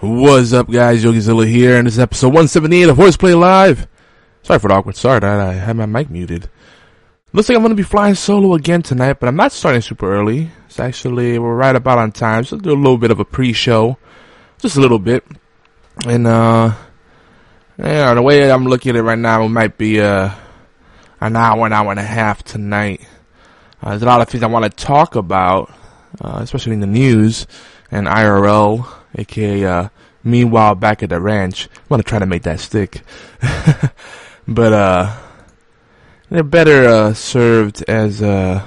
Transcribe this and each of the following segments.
What's up, guys? YogiZilla here, and this is episode 178 of Horseplay Live. Sorry for the awkward start. I, I had my mic muted. Looks like I'm going to be flying solo again tonight, but I'm not starting super early. It's actually, we're right about on time, so I'll do a little bit of a pre-show. Just a little bit. And, uh, yeah, the way I'm looking at it right now, it might be, uh, an hour, an hour and a half tonight. Uh, there's a lot of things I want to talk about, uh, especially in the news and IRL, aka, uh, meanwhile back at the ranch. I want to try to make that stick. but, uh, they're better uh, served as uh,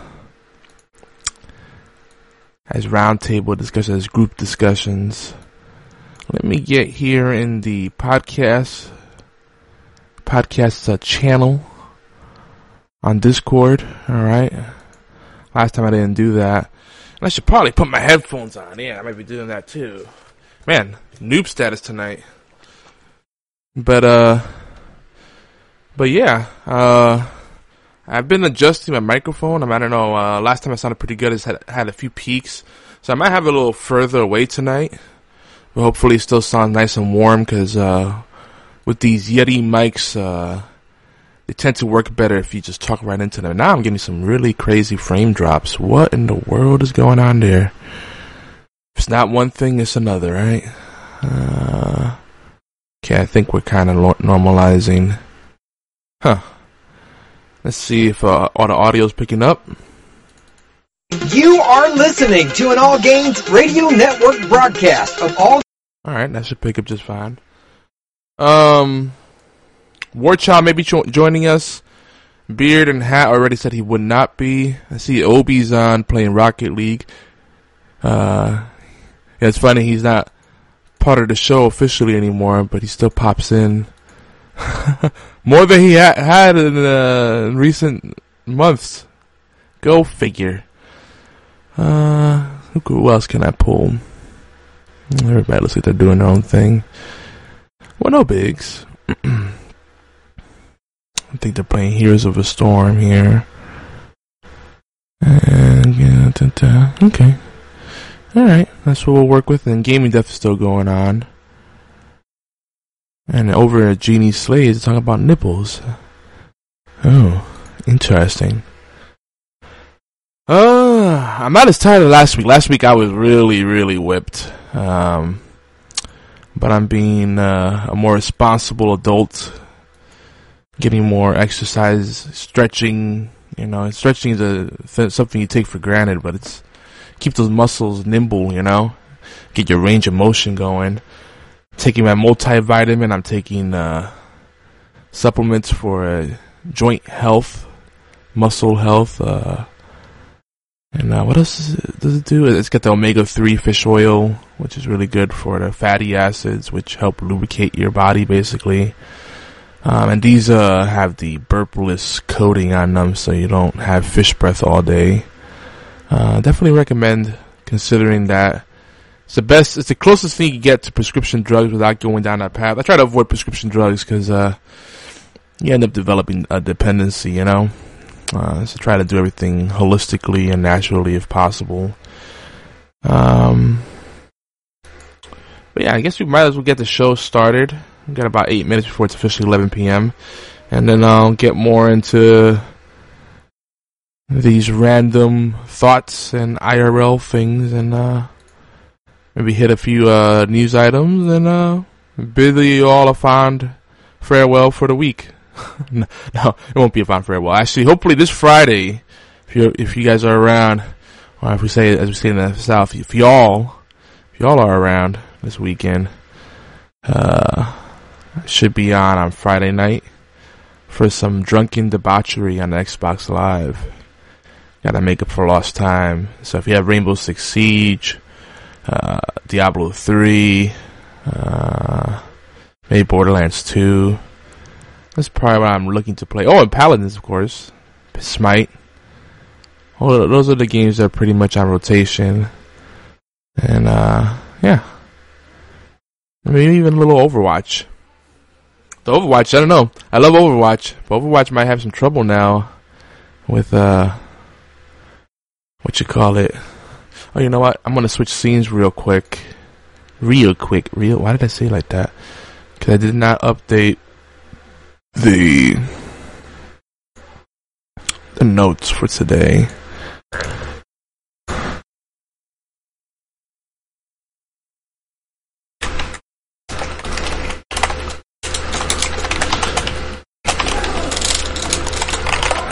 as roundtable discussions, as group discussions. Let me get here in the podcast podcast uh, channel on Discord. All right. Last time I didn't do that. I should probably put my headphones on. Yeah, I might be doing that too. Man, noob status tonight. But uh, but yeah, uh I've been adjusting my microphone. I, mean, I don't know. Uh, last time I sounded pretty good. I had had a few peaks, so I might have a little further away tonight. But hopefully, it still sounds nice and warm because uh, with these Yeti mics, uh, they tend to work better if you just talk right into them. Now I'm getting some really crazy frame drops. What in the world is going on there? It's not one thing, it's another, right? Uh, okay, I think we're kind of normalizing. Huh. Let's see if uh, all the audio is picking up. You are listening to an All Games Radio Network broadcast of all. All right, that should pick up just fine. Um, Warchild may be jo- joining us. Beard and Hat already said he would not be. I see Obi's on playing Rocket League. Uh, yeah, it's funny he's not part of the show officially anymore, but he still pops in. More than he ha- had in uh, recent months. Go figure. Uh, who else can I pull? Everybody looks like they're doing their own thing. Well, no bigs. I think they're playing Heroes of a Storm here. And yeah, okay, all right, that's what we'll work with. And gaming death is still going on. And over at Genie Slade, talking about nipples. Oh, interesting. Uh, I'm not as tired as last week. Last week I was really, really whipped. Um, but I'm being uh, a more responsible adult, getting more exercise, stretching. You know, stretching is a something you take for granted, but it's keep those muscles nimble. You know, get your range of motion going taking my multivitamin. I'm taking uh, supplements for uh, joint health, muscle health. Uh, and uh, what else does it, does it, do? It's got the omega three fish oil, which is really good for the fatty acids, which help lubricate your body, basically. Um, and these uh, have the burpless coating on them, so you don't have fish breath all day. Uh, definitely recommend considering that. It's the best. It's the closest thing you get to prescription drugs without going down that path. I try to avoid prescription drugs because uh, you end up developing a dependency. You know, uh, so try to do everything holistically and naturally if possible. Um, but yeah, I guess we might as well get the show started. We got about eight minutes before it's officially 11 p.m. And then I'll get more into these random thoughts and IRL things and uh, maybe hit a few uh, news items and uh, bid you all a fond farewell for the week. no, it won't be a fond farewell. Actually, hopefully this Friday, if you if you guys are around, or if we say as we say in the South, if y'all if y'all are around this weekend, uh, should be on on Friday night for some drunken debauchery on Xbox Live. Gotta make up for lost time. So if you have Rainbow Six Siege, uh, Diablo 3, Uh, maybe Borderlands 2. That's probably what I'm looking to play. Oh, and Paladins, of course. Smite. Oh, those are the games that are pretty much on rotation. And, uh, yeah. Maybe even a little Overwatch. The Overwatch, I don't know. I love Overwatch, but Overwatch might have some trouble now with, uh, what you call it. Oh, you know what? I'm gonna switch scenes real quick. Real quick. Real, why did I say like that? Cause I did not update the, the notes for today.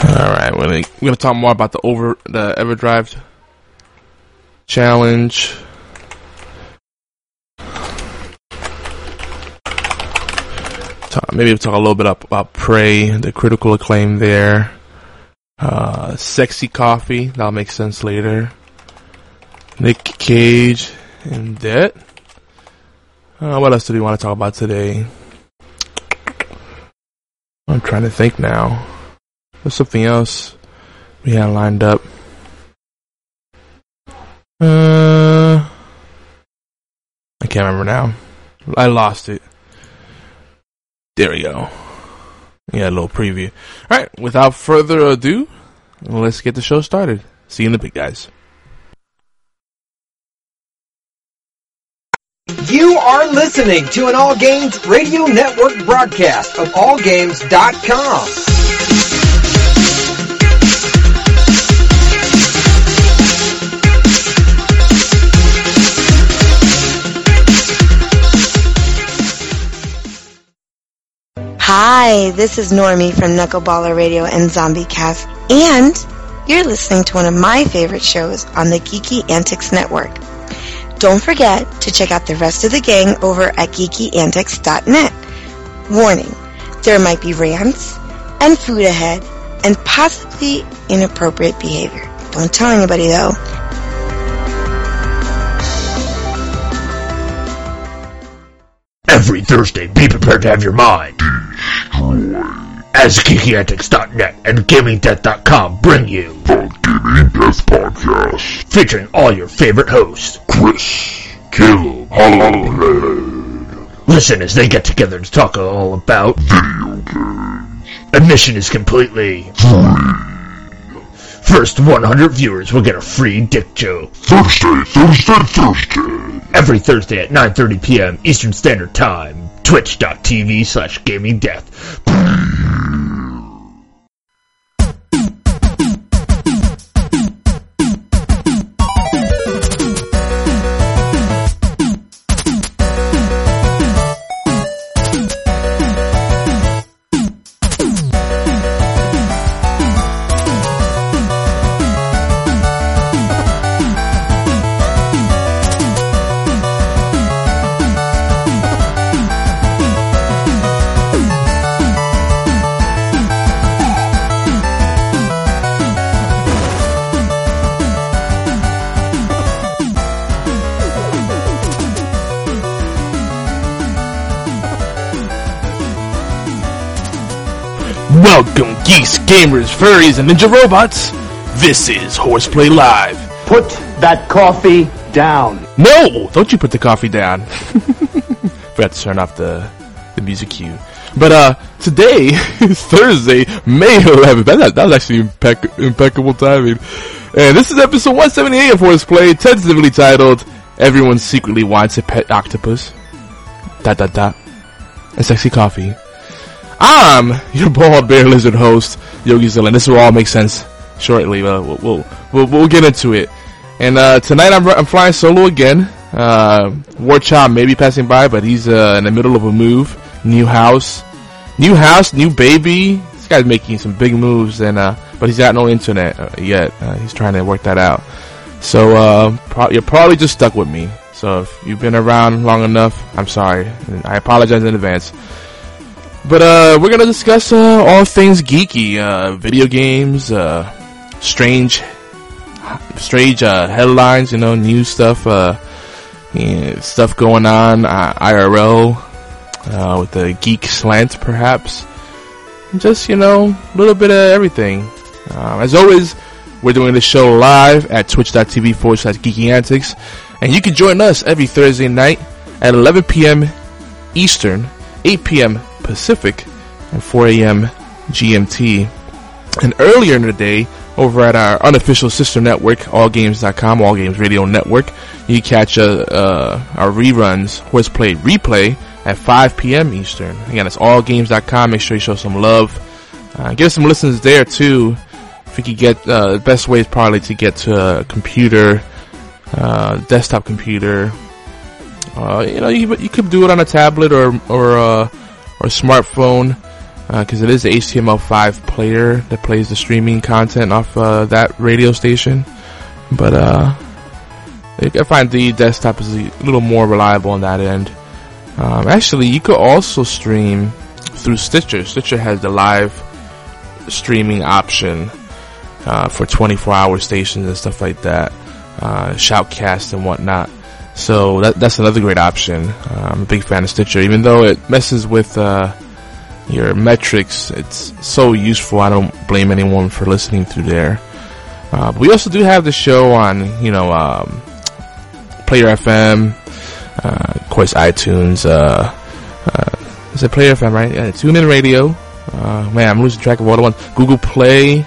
All right, we're gonna, we're gonna talk more about the over the EverDrive challenge. Talk, maybe we'll talk a little bit up about Prey, the critical acclaim there. Uh, sexy coffee, that'll make sense later. Nick Cage and debt. Uh, what else do we want to talk about today? I'm trying to think now. There's something else we had lined up. Uh, I can't remember now. I lost it. There we go. Yeah, a little preview. All right, without further ado, let's get the show started. See you in the big guys. You are listening to an All Games Radio Network broadcast of AllGames.com. Hi, this is Normie from Knuckleballer Radio and Zombie Cast, and you're listening to one of my favorite shows on the Geeky Antics Network. Don't forget to check out the rest of the gang over at geekyantics.net. Warning, there might be rants and food ahead and possibly inappropriate behavior. Don't tell anybody though. Every Thursday, be prepared to have your mind. Destroyed. As GeekyAntics.net and GamingDeath.com bring you The Gaming Death Podcast. featuring all your favorite hosts. Chris, Caleb, Hollowhead, Listen as they get together to talk all about Video Games, admission is completely First 100 viewers will get a free dick joke Thursday, Thursday, Thursday. every Thursday at 9:30 p.m. Eastern Standard Time. Twitch.tv slash Gaming Death. Geeks, gamers, furries, and ninja robots. This is Horseplay Live. Put that coffee down. No, don't you put the coffee down. Forgot to turn off the the music cue. But uh, today is Thursday, May 11th. That, that was actually impec- impeccable timing. And this is episode 178 of Horseplay, tentatively titled "Everyone Secretly Wants a Pet Octopus." Dot dot dot. And sexy coffee. I'm your bald bear lizard host, Yogi Zilla. This will all make sense shortly. Uh, we'll, we'll, we'll, we'll get into it. And uh, tonight I'm, I'm flying solo again. Uh, War Child may be passing by, but he's uh, in the middle of a move. New house. New house, new baby. This guy's making some big moves, and uh, but he's got no internet uh, yet. Uh, he's trying to work that out. So uh, pro- you're probably just stuck with me. So if you've been around long enough, I'm sorry. I apologize in advance. But uh, we're gonna discuss uh, all things geeky, uh, video games, uh, strange, strange uh, headlines, you know, news stuff, uh, stuff going on IRL uh, with the geek slant, perhaps. Just you know, a little bit of everything. Um, as always, we're doing the show live at twitch.tv forward slash geeky antics, and you can join us every Thursday night at 11 p.m. Eastern, 8 p.m. Pacific, and 4 a.m. GMT. And earlier in the day, over at our unofficial sister network, allgames.com, All Games Radio Network, you catch uh, uh, our reruns, Horseplay Replay, at 5 p.m. Eastern. Again, it's allgames.com. Make sure you show some love. Uh, give us some listens there too. If you could get, uh, the best way is probably to get to a computer, uh, desktop computer. Uh, you know, you, you could do it on a tablet or, or, or smartphone because uh, it is the HTML5 player that plays the streaming content off uh, that radio station. But uh, I find the desktop is a little more reliable on that end. Um, actually, you could also stream through Stitcher. Stitcher has the live streaming option uh, for 24-hour stations and stuff like that, uh, Shoutcast and whatnot. So that, that's another great option. Uh, I'm a big fan of Stitcher, even though it messes with uh, your metrics. It's so useful. I don't blame anyone for listening through there. Uh, we also do have the show on, you know, um, Player FM, uh, of course, iTunes. Uh, uh, is it Player FM, right? Yeah, TuneIn Radio. Uh, man, I'm losing track of all the ones. Google Play.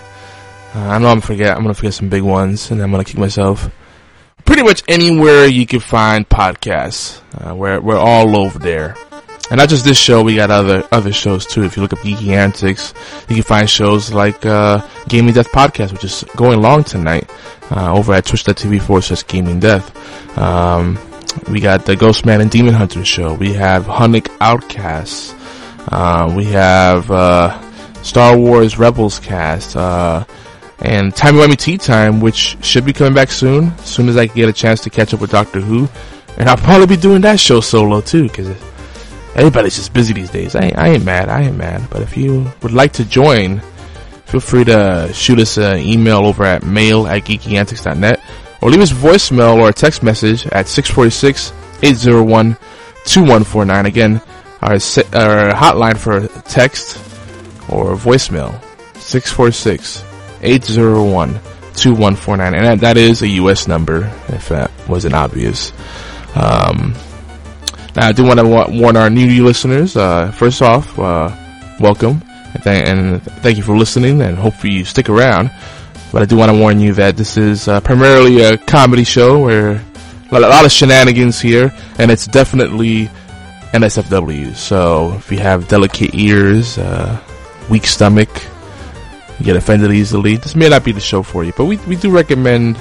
I know I'm forget. I'm gonna forget some big ones, and I'm gonna kick myself. Pretty much anywhere you can find podcasts, uh, we're we're all over there. And not just this show, we got other other shows too. If you look up Geeky Antics, you can find shows like uh, Gaming Death Podcast, which is going long tonight uh, over at twitch.tv forward slash Gaming Death. Um, we got the Ghost Man and Demon Hunter show. We have Hunnic Outcasts. Uh, we have uh, Star Wars Rebels cast. And Timey Wimey Tea Time, which should be coming back soon, as soon as I get a chance to catch up with Doctor Who. And I'll probably be doing that show solo too, because everybody's just busy these days. I ain't, I ain't mad. I ain't mad. But if you would like to join, feel free to shoot us an email over at mail at geekyantics.net or leave us a voicemail or a text message at 646-801-2149. Again, our, our hotline for text or voicemail, 646-801-2149. And that, is a U.S. number, if that wasn't obvious. Um, now, I do want to warn our new listeners. Uh, first off, uh, welcome and, th- and, thank you for listening, and hopefully you stick around. But I do want to warn you that this is uh, primarily a comedy show where a lot of shenanigans here, and it's definitely NSFW. So if you have delicate ears, uh, weak stomach, get offended easily, this may not be the show for you. But we we do recommend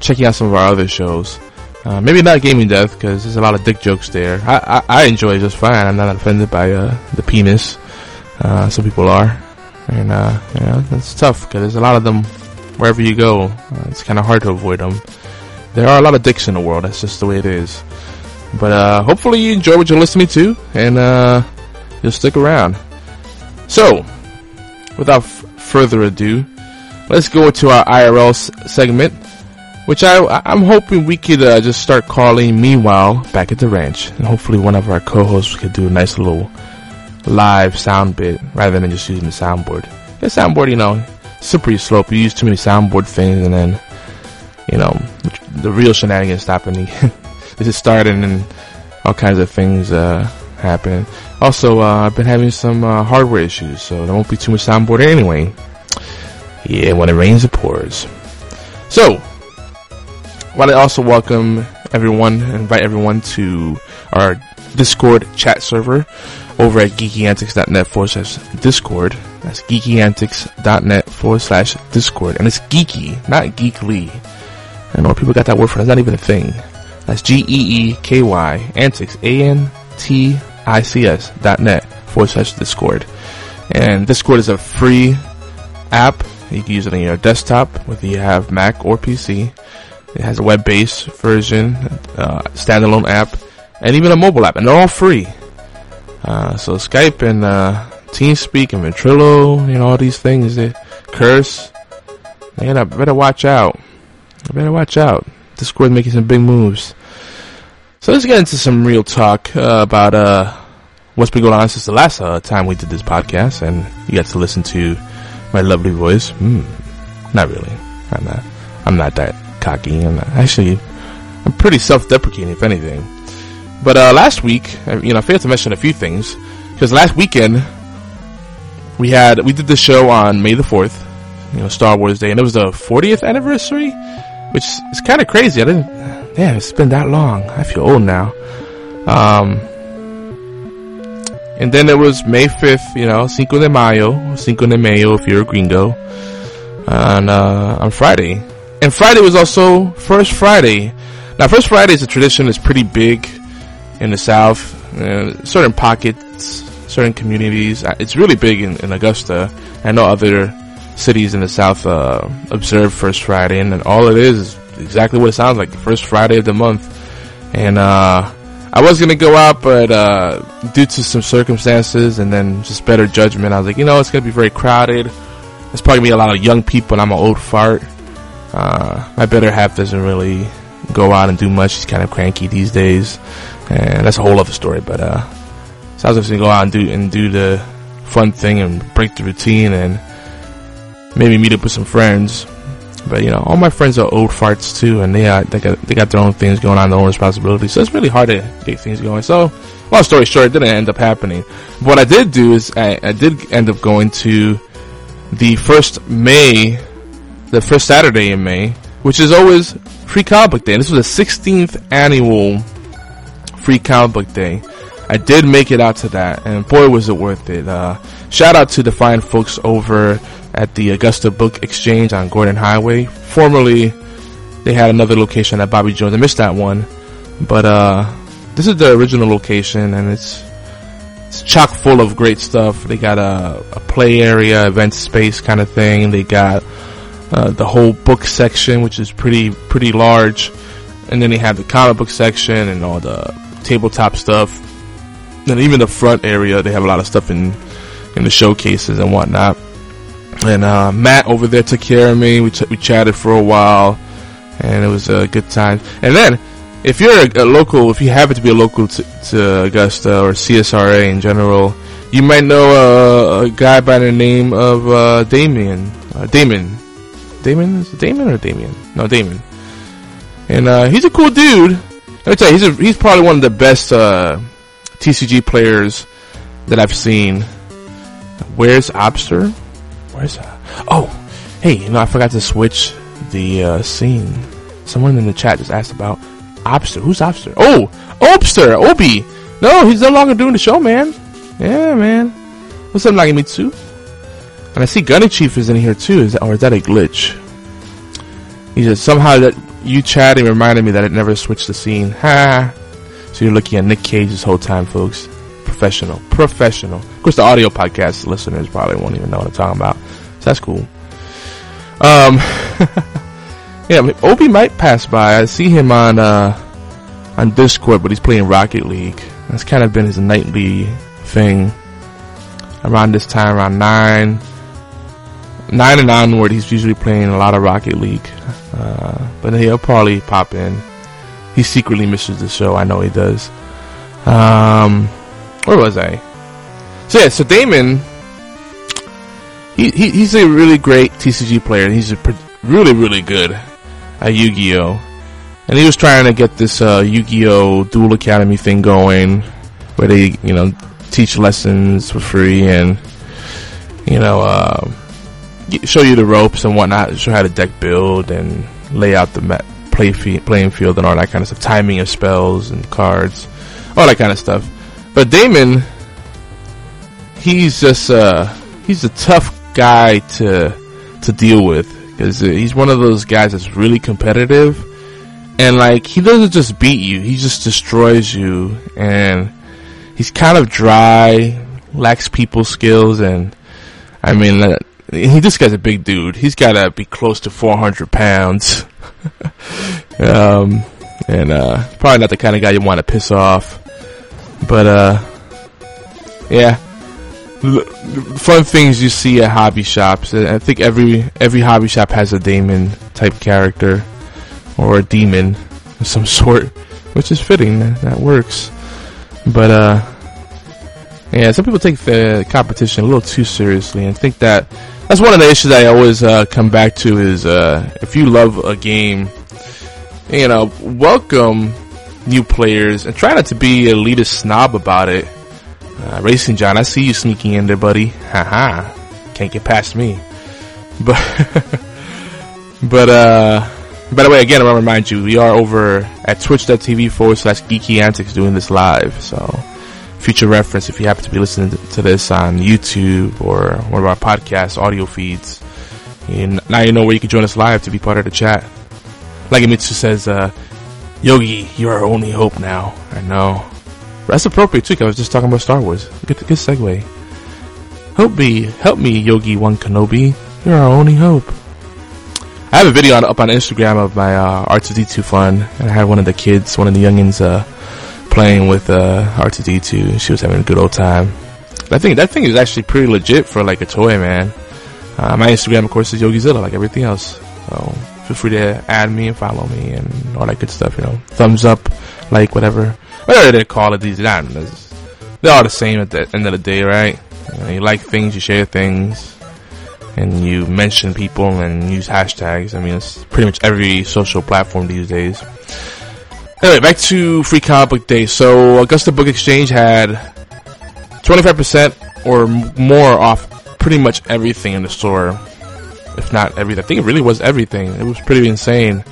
checking out some of our other shows. Uh, maybe not Gaming Death because there's a lot of dick jokes there. I, I, I enjoy it just fine. I'm not offended by uh, the penis. Uh, some people are, and uh, you know it's tough because there's a lot of them wherever you go. Uh, it's kind of hard to avoid them. There are a lot of dicks in the world. That's just the way it is. But uh, hopefully you enjoy what you're listening to, and you'll stick around. So, without further ado, let's go to our IRL segment which I I'm hoping we could uh, just start calling meanwhile back at the ranch, and hopefully one of our co-hosts could do a nice little live sound bit rather than just using the soundboard. The soundboard, you know, slippery slope. You use too many soundboard things, and then you know the real shenanigans stop, and this is starting, and all kinds of things uh, happen. Also, uh, I've been having some uh, hardware issues, so there won't be too much soundboard anyway. Yeah, when it rains, it pours. So, want to also welcome everyone, invite everyone to our Discord chat server over at geekyantics.net forward slash Discord. That's geekyantics.net forward slash Discord. And it's geeky, not geekly. I know people got that word for That's not even a thing. That's G-E-E-K-Y, antics, A-N-T-I-C-S dot net forward slash Discord. And Discord is a free app. You can use it on your desktop, whether you have Mac or PC. It has a web-based version, uh, standalone app, and even a mobile app, and they're all free. Uh, so Skype and uh, TeamSpeak and Ventrilo, you know, all these things, they curse. They gotta better watch out. I Better watch out. Discord making some big moves. So let's get into some real talk uh, about uh, what's been going on since the last uh, time we did this podcast, and you got to listen to my lovely voice. Mm, not really. I'm not. I'm not that cocky. I'm not, actually. I'm pretty self-deprecating, if anything. But uh, last week, you know, I failed to mention a few things because last weekend we had we did the show on May the fourth, you know, Star Wars Day, and it was the 40th anniversary, which is kind of crazy. I didn't. Damn, it's been that long. I feel old now. Um, and then it was May 5th, you know, Cinco de Mayo, Cinco de Mayo if you're a gringo, on, uh, on Friday. And Friday was also First Friday. Now, First Friday is a tradition that's pretty big in the South, uh, certain pockets, certain communities. Uh, it's really big in, in Augusta. I know other cities in the South, uh, observe First Friday, and all it is is exactly what it sounds like, the first Friday of the month. And, uh, I was gonna go out, but uh, due to some circumstances and then just better judgment, I was like, you know, it's gonna be very crowded. It's probably gonna be a lot of young people, and I'm an old fart. Uh, my better half doesn't really go out and do much. She's kind of cranky these days, and that's a whole other story. But uh, so I was just gonna go out and do and do the fun thing and break the routine and maybe meet up with some friends. But you know, all my friends are old farts too, and they uh, they got they got their own things going on, their own responsibilities. So it's really hard to get things going. So, long story short, it didn't end up happening. What I did do is I, I did end up going to the first May, the first Saturday in May, which is always Free Comic Book Day. This was the 16th annual Free Comic Book Day. I did make it out to that, and boy was it worth it. Uh, shout out to the fine folks over at the Augusta Book Exchange on Gordon Highway. Formerly, they had another location at Bobby Jones. I missed that one, but uh, this is the original location, and it's it's chock full of great stuff. They got a, a play area, event space kind of thing. They got uh, the whole book section, which is pretty pretty large, and then they have the comic book section and all the tabletop stuff. And even the front area, they have a lot of stuff in in the showcases and whatnot. And uh, Matt over there took care of me. We ch- we chatted for a while, and it was a good time. And then, if you're a, a local, if you happen to be a local to, to Augusta or CSRA in general, you might know uh, a guy by the name of uh, Damien. Uh, Damon. Damon? Is Damon or Damien? No, Damon. And uh, he's a cool dude. Let me tell you, he's a, he's probably one of the best uh, TCG players that I've seen. Where's Obster? Where's that? Oh, hey, you know, I forgot to switch the uh, scene. Someone in the chat just asked about Obster. Who's Obster? Oh, Obster, Obi. No, he's no longer doing the show, man. Yeah, man. What's up, Nagimitsu? And I see Gunny Chief is in here too. Is that, or is that a glitch? He said somehow that you chatting reminded me that it never switched the scene. Ha. So you're looking at Nick Cage this whole time, folks. Professional, professional. Of course, the audio podcast listeners probably won't even know what I'm talking about. So that's cool. Um, yeah, Obi might pass by. I see him on uh, on Discord, but he's playing Rocket League. That's kind of been his nightly thing. Around this time, around nine, nine and onward, he's usually playing a lot of Rocket League. Uh, but he'll probably pop in. He secretly misses the show. I know he does. Um, where was I? So yeah, so Damon, he, he he's a really great TCG player. And he's a pre- really really good at Yu-Gi-Oh, and he was trying to get this uh, Yu-Gi-Oh Duel Academy thing going, where they you know teach lessons for free and you know uh, show you the ropes and whatnot, show how to deck build and lay out the play playing field and all that kind of stuff, timing of spells and cards, all that kind of stuff. But Damon, he's just uh, he's a tough guy to to deal with because he's one of those guys that's really competitive, and like he doesn't just beat you, he just destroys you, and he's kind of dry, lacks people skills, and I mean. Uh, he this guy's a big dude. He's got to be close to 400 pounds. um, and uh, probably not the kind of guy you want to piss off. But uh, yeah, fun things you see at hobby shops. I think every every hobby shop has a Damon type character or a demon of some sort. which is fitting. That, that works. But uh, yeah, some people take the competition a little too seriously and think that that's one of the issues I always uh, come back to is uh, if you love a game, you know, welcome new players and try not to be a snob about it. Uh, Racing John, I see you sneaking in there, buddy. Haha, can't get past me. But but uh, by the way, again, I want to remind you, we are over at twitch.tv forward slash geeky antics doing this live. So future reference if you happen to be listening to this on YouTube or one of our podcast audio feeds. And now you know where you can join us live to be part of the chat. Like Mitsu says, uh, Yogi, you're our only hope now. I know. That's appropriate too, I was just talking about Star Wars. Good, good segue. Help me, help me, Yogi One Kenobi. You're our only hope. I have a video on, up on Instagram of my uh, R2D2 fun, and I had one of the kids, one of the youngins, uh, playing with uh, R2D2. She was having a good old time. I think that thing is actually pretty legit for like a toy, man. Uh, my Instagram, of course, is YogiZilla, like everything else. So feel free to add me and follow me and all that good stuff. You know, thumbs up, like whatever, whatever they call it. These not they're all the same at the end of the day, right? You, know, you like things, you share things, and you mention people and use hashtags. I mean, it's pretty much every social platform these days. Anyway, back to Free Comic Book Day. So, Augusta Book Exchange had 25% or more off pretty much everything in the store. If not everything. I think it really was everything. It was pretty insane.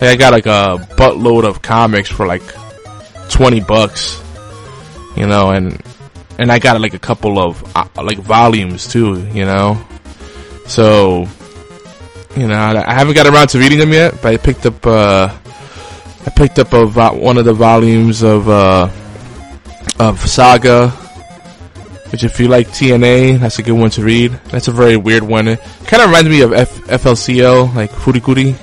Like, I got like a buttload of comics for like 20 bucks. You know, and, and I got like a couple of, uh, like volumes too, you know. So, you know, I haven't got around to reading them yet, but I picked up, uh, I picked up a one of the volumes of uh, of Saga, which if you like TNA, that's a good one to read. That's a very weird one. It kind of reminds me of F- FLCL, like Furikuri.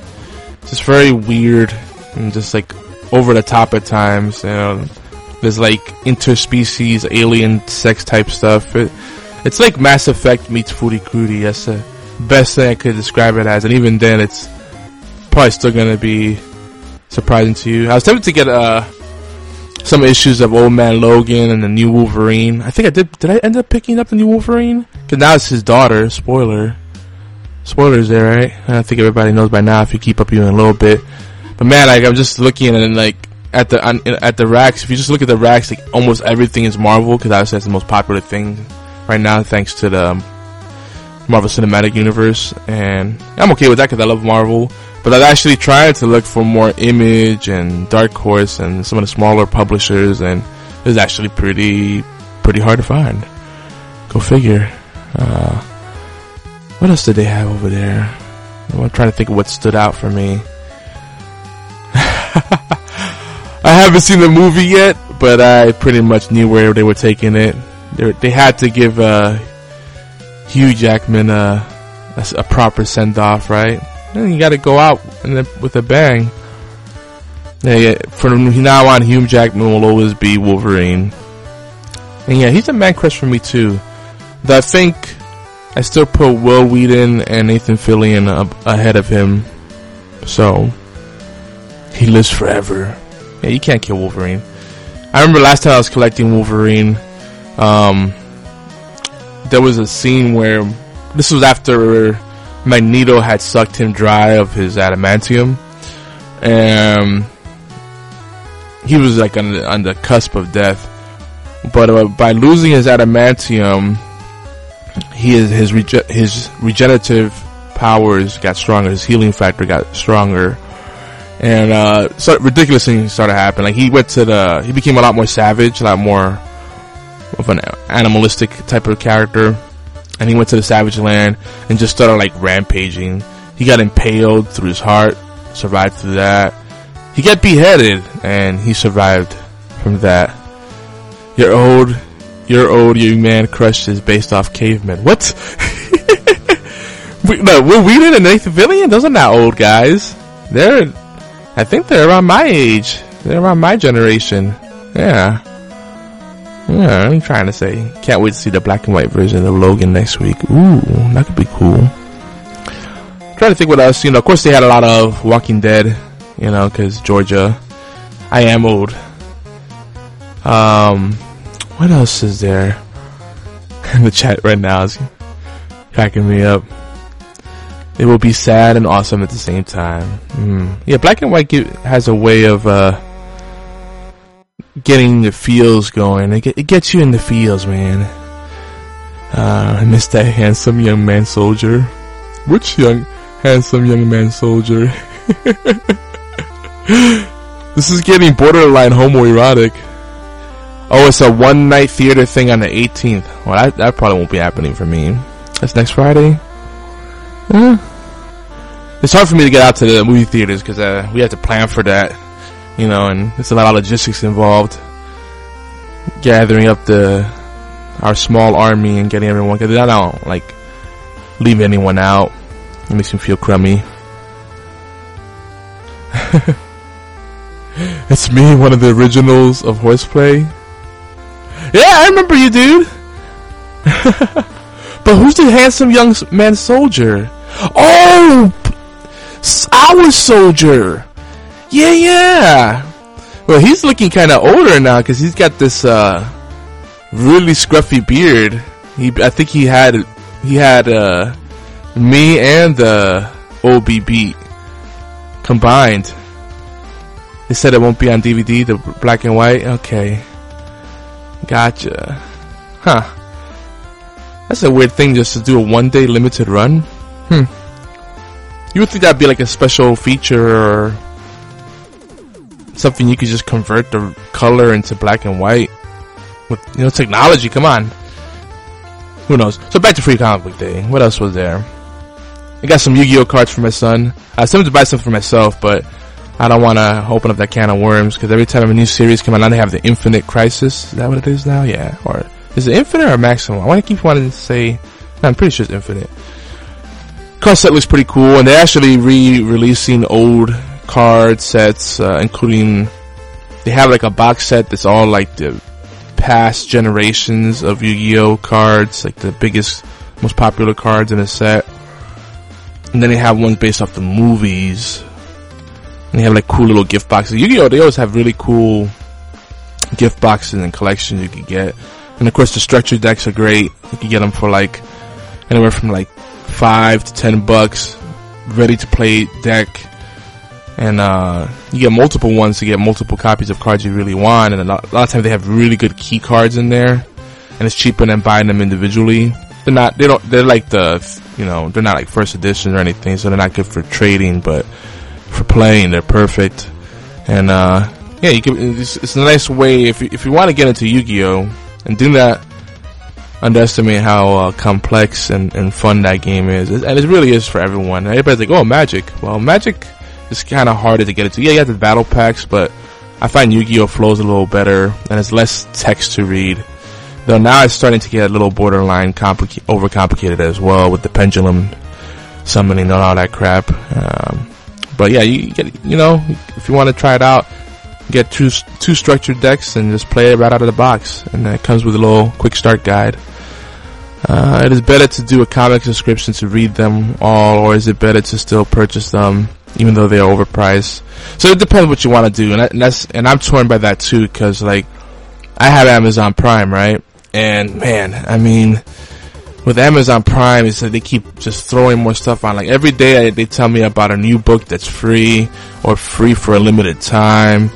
It's just very weird and just like over the top at times. You know, there's like interspecies alien sex type stuff. It, it's like Mass Effect meets Furikuri. That's the best thing I could describe it as. And even then, it's probably still gonna be surprising to you. I was tempted to get uh some issues of Old Man Logan and the new Wolverine. I think I did. Did I end up picking up the new Wolverine? Because now it's his daughter. Spoiler. Spoilers there, right? I think everybody knows by now if you keep up even a little bit. But man, like I'm just looking and like at the at the racks. If you just look at the racks, like almost everything is Marvel because obviously that's the most popular thing right now, thanks to the um, Marvel Cinematic Universe. And I'm okay with that because I love Marvel. But I've actually tried to look for more Image and Dark Horse and some of the smaller publishers, and it's actually pretty pretty hard to find. Go figure. Uh, what else did they have over there? I'm trying to think of what stood out for me. I haven't seen the movie yet, but I pretty much knew where they were taking it. They, they had to give uh, Hugh Jackman a, a, a proper send off, right? And you got to go out with a bang. Yeah, from now on, Hugh Jackman will always be Wolverine. And yeah, he's a man crush for me too. Though I think I still put Wil Wheaton and Nathan Fillion ahead of him. So he lives forever. Yeah, you can't kill Wolverine. I remember last time I was collecting Wolverine. Um, there was a scene where this was after Magneto had sucked him dry of his adamantium, and he was like on the, on the cusp of death. But uh, by losing his adamantium, he his rege- his regenerative powers got stronger. His healing factor got stronger, and uh, so ridiculous things started happening. Like he went to the, he became a lot more savage, a lot more of an animalistic type of character and he went to the Savage Land and just started like rampaging. He got impaled through his heart, survived through that. He got beheaded and he survived from that. Your old, your old young man crush is based off cavemen. What? we, no, Wil Wheaton and Nathan Fillion, those are not old guys. They're, I think they're around my age. They're around my generation. Yeah. Yeah, I'm trying to say. Can't wait to see the black and white version of Logan next week. Ooh, that could be cool. trying to think what else. You know, of course they had a lot of Walking Dead. You know, because Georgia. I am old. Um, what else is there? In the chat right now is cracking me up. It will be sad and awesome at the same time. Mm. Yeah, black and white has a way of uh, getting the feels going. It, get, it gets you in the feels, man. Uh, I miss that handsome young man soldier. Which young, handsome young man soldier? this is getting borderline homoerotic. Oh, it's a one night theater thing on the 18th. Well, that, that probably won't be happening for me. That's next Friday. Eh. It's hard for me to get out to the movie theaters because uh, we have to plan for that, you know, and there's a lot of logistics involved. Gathering up the our small army and getting everyone. Because I don't like leave anyone out. It makes me feel crummy. it's me, one of the originals of Horseplay. Yeah, I remember you, dude. but who's the handsome young man soldier? Oh, our soldier. Yeah, yeah. Well, he's looking kind of older now because he's got this uh, really scruffy beard. He, I think he had he had uh, me and the OBB combined. They said it won't be on DVD, the black and white. Okay, gotcha. Huh. That's a weird thing just to do a one day limited run. Hmm. You would think that'd be like a special feature or something you could just convert the color into black and white with you know technology. Come on. Who knows? So back to Free Comic Book Day. What else was there? I got some Yu-Gi-Oh cards for my son. I was tempted to buy some for myself, but I don't want to open up that can of worms because every time a new series comes out, now they have the Infinite Crisis. Is that what it is now? Yeah. Or is it Infinite or Maximum? I want to keep wanting to say. No, I'm pretty sure it's Infinite. Set looks pretty cool, and they're actually re-releasing old card sets, uh, including they have like a box set that's all like the past generations of Yu-Gi-Oh cards, like the biggest, most popular cards in a set. And then they have ones based off the movies. And they have like cool little gift boxes. Yu-Gi-Oh! They always have really cool gift boxes and collections you can get. And of course the structure decks are great. You can get them for like anywhere from like five to ten bucks. Ready to play deck and uh, you get multiple ones to get multiple copies of cards you really want. And a lot, a lot of times they have really good key cards in there, and it's cheaper than buying them individually. They're not, they don't, they're like the, you know, they're not like first edition or anything, so they're not good for trading, but for playing, they're perfect. And uh, yeah, you can. It's, it's, a nice way if you, if you want to get into Yu-Gi-Oh, and do not underestimate how uh, complex and, and fun that game is, and it really is for everyone. Everybody's like, "Oh, Magic." Well, Magic it's kind of harder to get into. Yeah, you have the battle packs, but I find Yu-Gi-Oh flows a little better and it's less text to read. Though now it's starting to get a little borderline complica- overcomplicated as well with the pendulum summoning and all that crap. Um, but yeah, you get, you know, if you want to try it out, get two two structured decks and just play it right out of the box. And it comes with a little quick start guide. Uh, it is better to do a comic subscription to read them all, or is it better to still purchase them even though they're overpriced. So it depends what you want to do, and, and that's and I'm torn by that too because like I have Amazon Prime, right? And man, I mean, with Amazon Prime, it's like they keep just throwing more stuff on. Like every day, they tell me about a new book that's free or free for a limited time.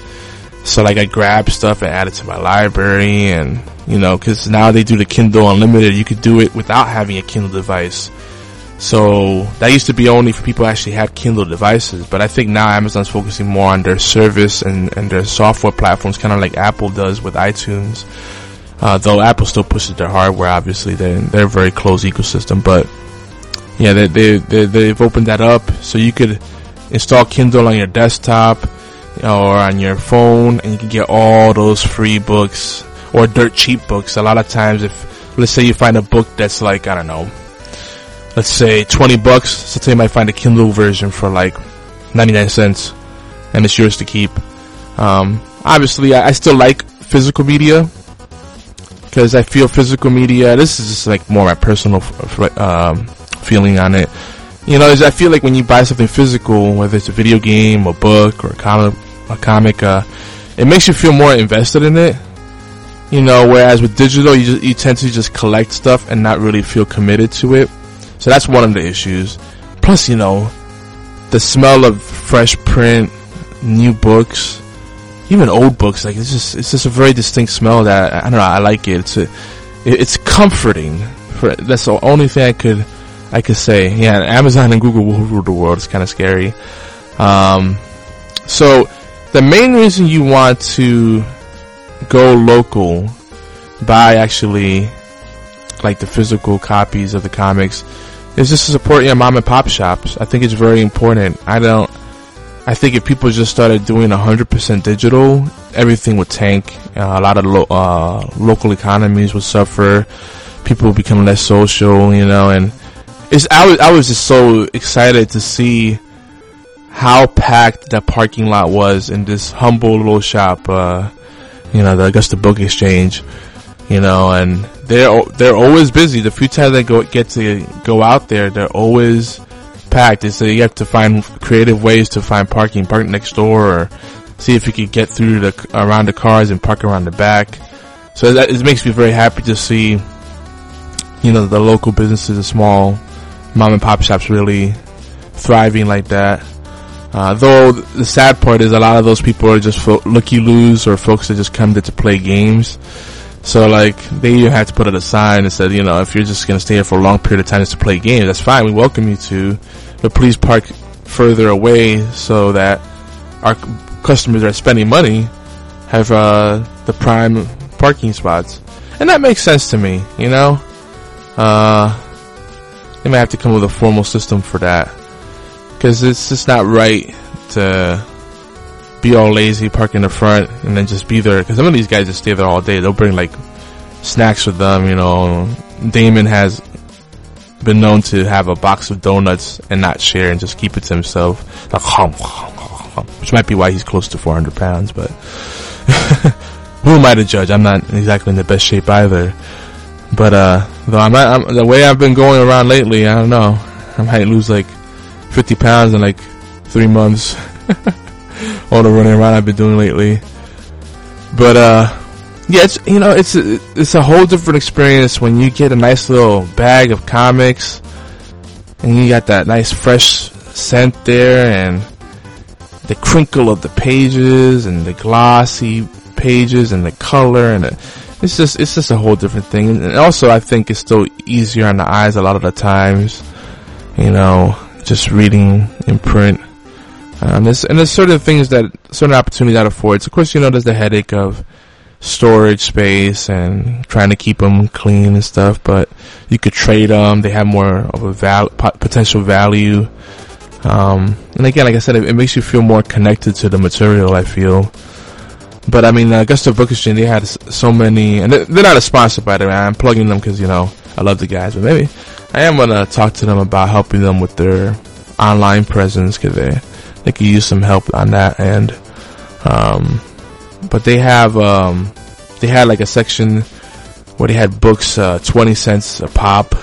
So like I grab stuff and add it to my library, and you know, because now they do the Kindle Unlimited, you could do it without having a Kindle device. So that used to be only for people who actually had Kindle devices, but I think now Amazon's focusing more on their service and, and their software platforms, kind of like Apple does with iTunes. Uh, though Apple still pushes their hardware, obviously they're they're a very closed ecosystem, but yeah, they they, they they've opened that up so you could install Kindle on your desktop or on your phone, and you can get all those free books or dirt cheap books. A lot of times, if let's say you find a book that's like I don't know let's say 20 bucks. So you might find a Kindle version for like 99 cents and it's yours to keep. Um, obviously I, I, still like physical media because I feel physical media, this is just like more my personal um, feeling on it. You know, I feel like when you buy something physical, whether it's a video game, a book, or a comic, a comic, uh, it makes you feel more invested in it. You know, whereas with digital, you just, you tend to just collect stuff and not really feel committed to it. So that's one of the issues. Plus, you know, the smell of fresh print, new books, even old books. Like it's just it's just a very distinct smell that I don't know. I like it. It's a, it's comforting. For that's the only thing I could I could say. Yeah, Amazon and Google will rule the world. It's kind of scary. Um, so the main reason you want to go local, buy actually like the physical copies of the comics, is just to support your mom and pop shops. I think it's very important. I don't. I think if people just started doing 100% digital, everything would tank. Uh, a lot of lo- uh, local economies would suffer. People would become less social, you know, and it's, I was, I was just so excited to see how packed that parking lot was in this humble little shop, uh, you know, the Augusta Book Exchange, you know, and they're, they're always busy. The few times I go, get to go out there, they're always packed. So you have to find creative ways to find parking, park next door or see if you can get through the, around the cars and park around the back. So that, it makes me very happy to see, you know, the local businesses, the small mom and pop shops really thriving like that. Uh, though the sad part is a lot of those people are just fo- looky loos or folks that just come there to play games. So like they even had to put it a sign that said, you know, if you're just gonna stay here for a long period of time just to play games, that's fine. We welcome you to, but please park further away so that our customers that are spending money have uh, the prime parking spots, and that makes sense to me. You know, uh, they might have to come with a formal system for that because it's just not right to be all lazy, park in the front, and then just be there. Because some of these guys just stay there all day. They'll bring like snacks with them. You know, Damon has been known to have a box of donuts and not share and just keep it to himself, like hum, hum, hum, which might be why he's close to 400 pounds. But who am I to judge? I'm not exactly in the best shape either. But uh, though I'm, not, I'm the way I've been going around lately, I don't know. I might lose like 50 pounds in like three months. All the running around I've been doing lately. But, uh, yeah, it's, you know, it's, a, it's a whole different experience when you get a nice little bag of comics and you got that nice fresh scent there and the crinkle of the pages and the glossy pages and the color and the, it's just, it's just a whole different thing. And also I think it's still easier on the eyes a lot of the times, you know, just reading in print. Um, there's, and there's certain things that, certain opportunities that affords. Of course, you know, there's the headache of storage space and trying to keep them clean and stuff, but you could trade them. They have more of a val- potential value. Um, and again, like I said, it, it, makes you feel more connected to the material, I feel. But I mean, uh, Augusta Book Exchange, they had so many, and they're not a sponsor by the way. I'm plugging them because, you know, I love the guys, but maybe I am gonna talk to them about helping them with their online presence because they, they could use some help on that end. Um, but they have, um, they had like a section where they had books, uh, 20 cents a pop.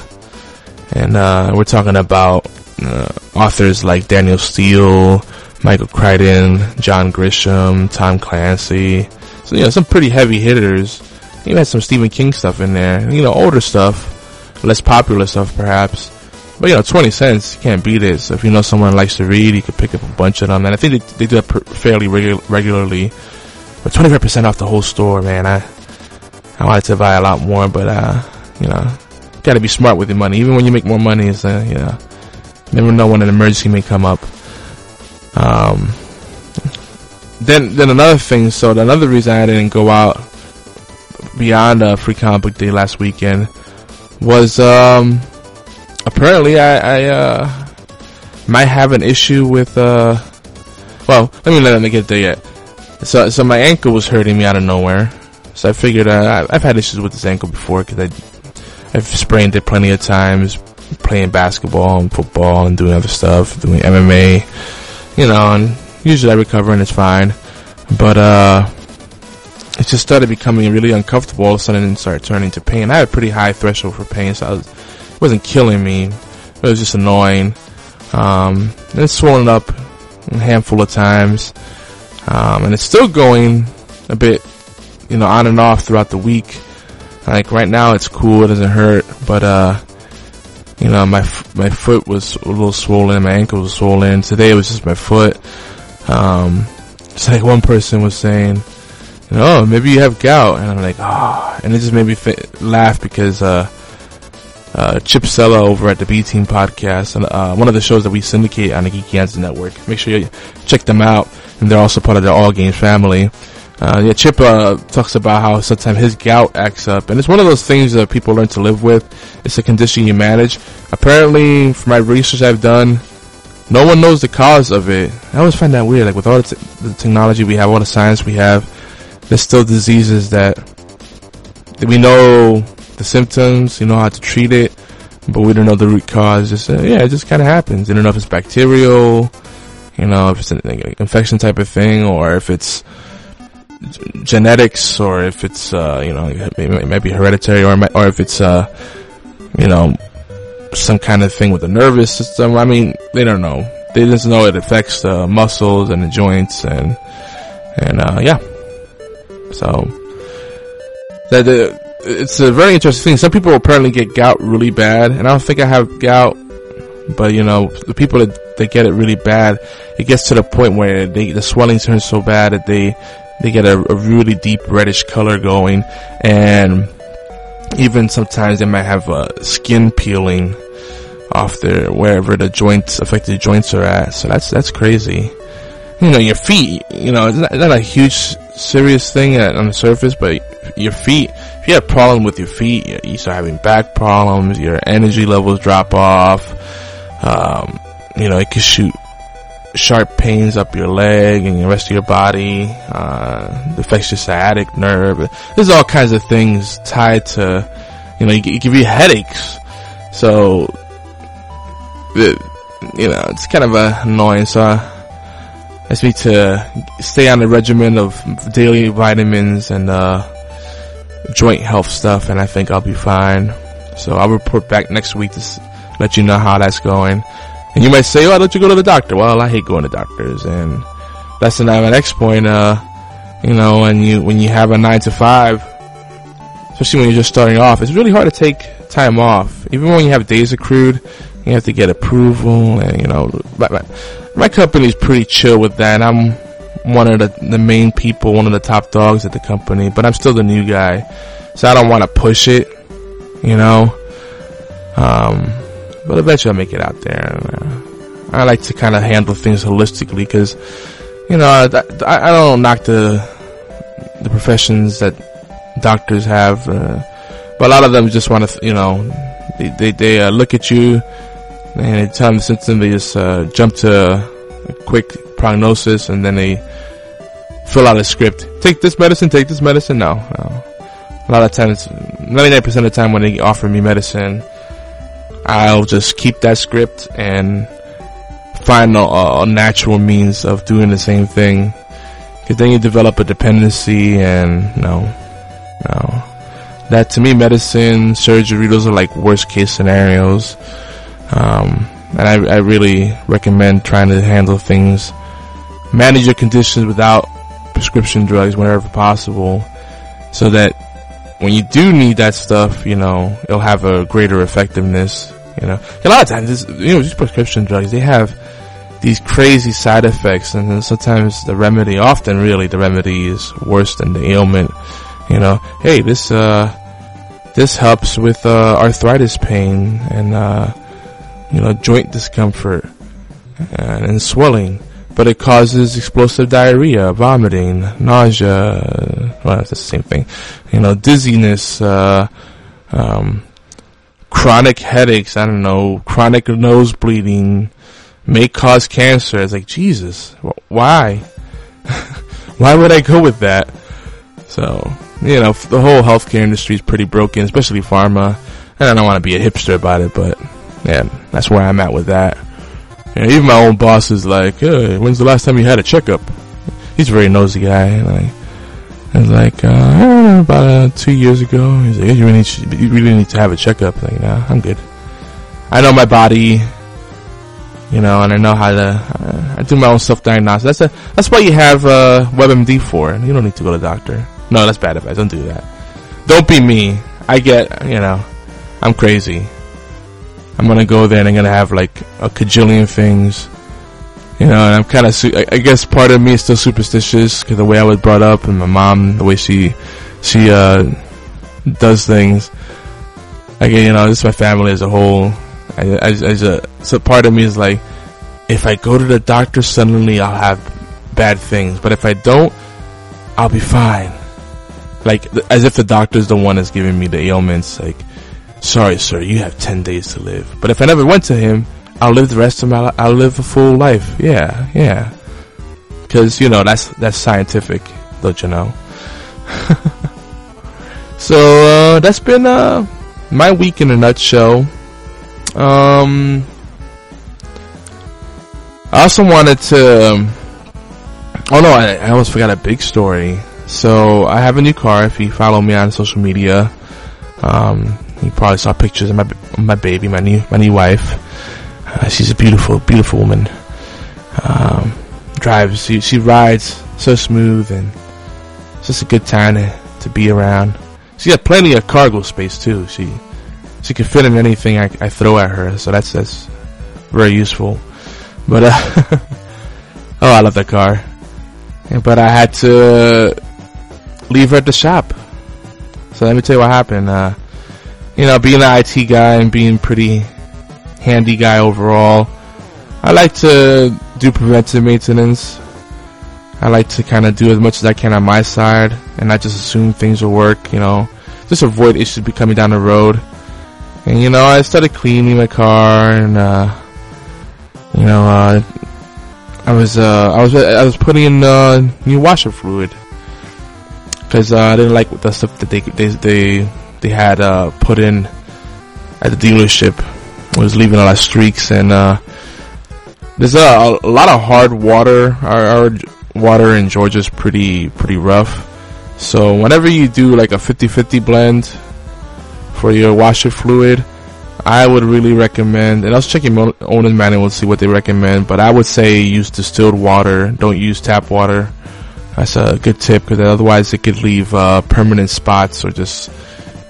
And, uh, we're talking about, uh, authors like Danielle Steel, Michael Crichton, John Grisham, Tom Clancy. So, you know, some pretty heavy hitters. You had some Stephen King stuff in there. You know, older stuff. Less popular stuff, perhaps. But, you know, 20 cents, you can't beat it. So if you know someone likes to read, you could pick up a bunch of them. And I think they, they do that per- fairly regu- regularly. But 25% off the whole store, man. I, I wanted to buy a lot more, but, uh, you know, gotta be smart with your money. Even when you make more money, it's, uh, you know, never know when an emergency may come up. Um, then, then another thing, so another reason I didn't go out beyond uh, Free Comic Book Day last weekend was, um, apparently I, I, uh, might have an issue with, uh, well, let me let me get there yet. So, so my ankle was hurting me out of nowhere. So I figured, uh, I've had issues with this ankle before because I, I've sprained it plenty of times playing basketball and football and doing other stuff, doing MMA you know, and usually I recover and it's fine. But, uh, it just started becoming really uncomfortable all of a sudden and started turning to pain. I had a pretty high threshold for pain, so I was, wasn't killing me. It was just annoying. Um, and it's swollen up a handful of times. Um, and it's still going a bit, you know, on and off throughout the week. Like right now, it's cool; it doesn't hurt. But uh, you know, my my foot was a little swollen, my ankle was swollen. Today it was just my foot. Um, it's like one person was saying, you know, oh, maybe you have gout, and I'm like, ah, oh. and it just made me laugh because uh, uh, Chip Sella over at the B Team podcast, uh, one of the shows that we syndicate on the GeekyAntics Network. Make sure you check them out, and they're also part of the All Games family. Uh, yeah, Chip uh, talks about how sometimes his gout acts up, and it's one of those things that people learn to live with. It's a condition you manage. Apparently, from my research I've done, no one knows the cause of it. I always find that weird. Like with all the, t- the technology we have, all the science we have, there's still diseases that we know the symptoms, you know how to treat it, but we don't know the root cause. Just uh, yeah, it just kind of happens. You don't know if it's bacterial, you know, if it's an infection type of thing, or if it's genetics or if it's uh, you know it might be hereditary or or if it's uh, you know some kind of thing with the nervous system. I mean, they don't know. They just know it affects the muscles and the joints and and uh, yeah. So that the it's a very interesting thing. Some people apparently get gout really bad, and I don't think I have gout, but you know the people that, that get it really bad, it gets to the point where they the swelling turns so bad that they they get a, a really deep reddish color going, and even sometimes they might have uh, skin peeling off their wherever the joints affected joints are at. So that's that's crazy. You know, your feet. You know, it's not, it's not a huge serious thing on the surface, but your feet. If you have a problem with your feet, you start having back problems. Your energy levels drop off. Um, you know, it could shoot sharp pains up your leg and the rest of your body, uh, affects your sciatic nerve. There's all kinds of things tied to, you know, it, give you headaches. So, it, you know, it's kind of annoying. So, just me to stay on the regimen of daily vitamins and, uh, joint health stuff and I think I'll be fine. So I'll report back next week to let you know how that's going. And you might say, why don't you go to the doctor? Well, I hate going to doctors and that's the next point, uh, you know, when you, when you have a nine to five, especially when you're just starting off, it's really hard to take time off. Even when you have days accrued, you have to get approval and, you know, my, my, company's pretty chill with that. I'm one of the, the main people, one of the top dogs at the company, but I'm still the new guy. So I don't want to push it, you know. Um, but eventually I'll make it out there. Uh, I like to kind of handle things holistically because, you know, I, I, don't knock the the professions that doctors have, uh, but a lot of them just want to, you know, they they, they uh, look at you and tell them the symptom, they just uh, jump to a quick prognosis and then they fill out a script. Take this medicine, take this medicine. No, no. A lot of times, 99% of the time when they offer me medicine, I'll just keep that script and find a, a natural means of doing the same thing. Cause then you develop a dependency and no, no. That to me, medicine, surgery, those are like worst case scenarios. Um, and I, I really recommend trying to handle things, manage your conditions without prescription drugs whenever possible so that when you do need that stuff, you know, it'll have a greater effectiveness you know, a lot of times, you know, these prescription drugs, they have these crazy side effects, and sometimes the remedy, often really the remedy is worse than the ailment. You know, hey, this uh, this helps with uh, arthritis pain and uh, you know joint discomfort and, and swelling, but it causes explosive diarrhea, vomiting, nausea. Well, it's the same thing. You know, dizziness. Uh, um, chronic headaches, I don't know, chronic nose bleeding may cause cancer. It's like, Jesus, why? why would I go with that? So, you know, the whole healthcare industry is pretty broken, especially pharma. And I don't want to be a hipster about it, but yeah, that's where I'm at with that. Know, even my own boss is like, hey, when's the last time you had a checkup? He's a very nosy guy. Like, I was like, uh, I don't know, about uh, two years ago. He's like, you really, need, you really need to have a checkup. Like, nah, I'm good. I know my body you know, and I know how to. Uh, I do my own self diagnosis. That's a, that's what you have uh, WebMD for. You don't need to go to the doctor. No, that's bad advice. Don't do that. Don't be me. I get, you know, I'm crazy. I'm gonna go there and I'm gonna have like a cajillion things. You know, and I'm kind of, su- I, guess part of me is still superstitious because the way I was brought up and my mom, the way she, she, uh, does things. Again, you know, is my family as a whole. I, I, I just, so part of me is like, if I go to the doctor, suddenly I'll have bad things. But if I don't, I'll be fine. Like, as if the doctor's the one that's giving me the ailments. Like, sorry, sir, you have 10 days to live. But if I never went to him, I'll live the rest of my life. I'll live a full life. Yeah, yeah. Cause, you know, that's, that's scientific, don't you know? so, uh, that's been, uh, my week in a nutshell. Um, I also wanted to. Um, oh no, I, I almost forgot a big story. So I have a new car. If you follow me on social media, um, you probably saw pictures of my my baby, my new my new wife. Uh, she's a beautiful, beautiful woman. Um, drives, she, she rides so smooth, and it's just a good time to, to be around. She got plenty of cargo space too. She she can fit in anything I, I throw at her, so that's that's very useful. But uh, oh, I love that car. But I had to leave her at the shop. So let me tell you what happened. Uh, you know, being an IT guy and being pretty handy guy overall, I like to do preventive maintenance. I like to kind of do as much as I can on my side and not just assume things will work, you know, just avoid issues be coming down the road. And you know, I started cleaning my car and, uh, you know, uh, I was, uh, I was, I was putting in, uh, new washer fluid. Cause, uh, I didn't like the stuff that they, they, they, they had, uh, put in at the dealership. Was leaving a lot of streaks and, uh, there's a, a lot of hard water. Our, our water in Georgia is pretty, pretty rough. So whenever you do like a 50-50 blend for your washer fluid, I would really recommend, and I was checking owner's manual to see what they recommend, but I would say use distilled water. Don't use tap water. That's a good tip because otherwise it could leave uh, permanent spots or just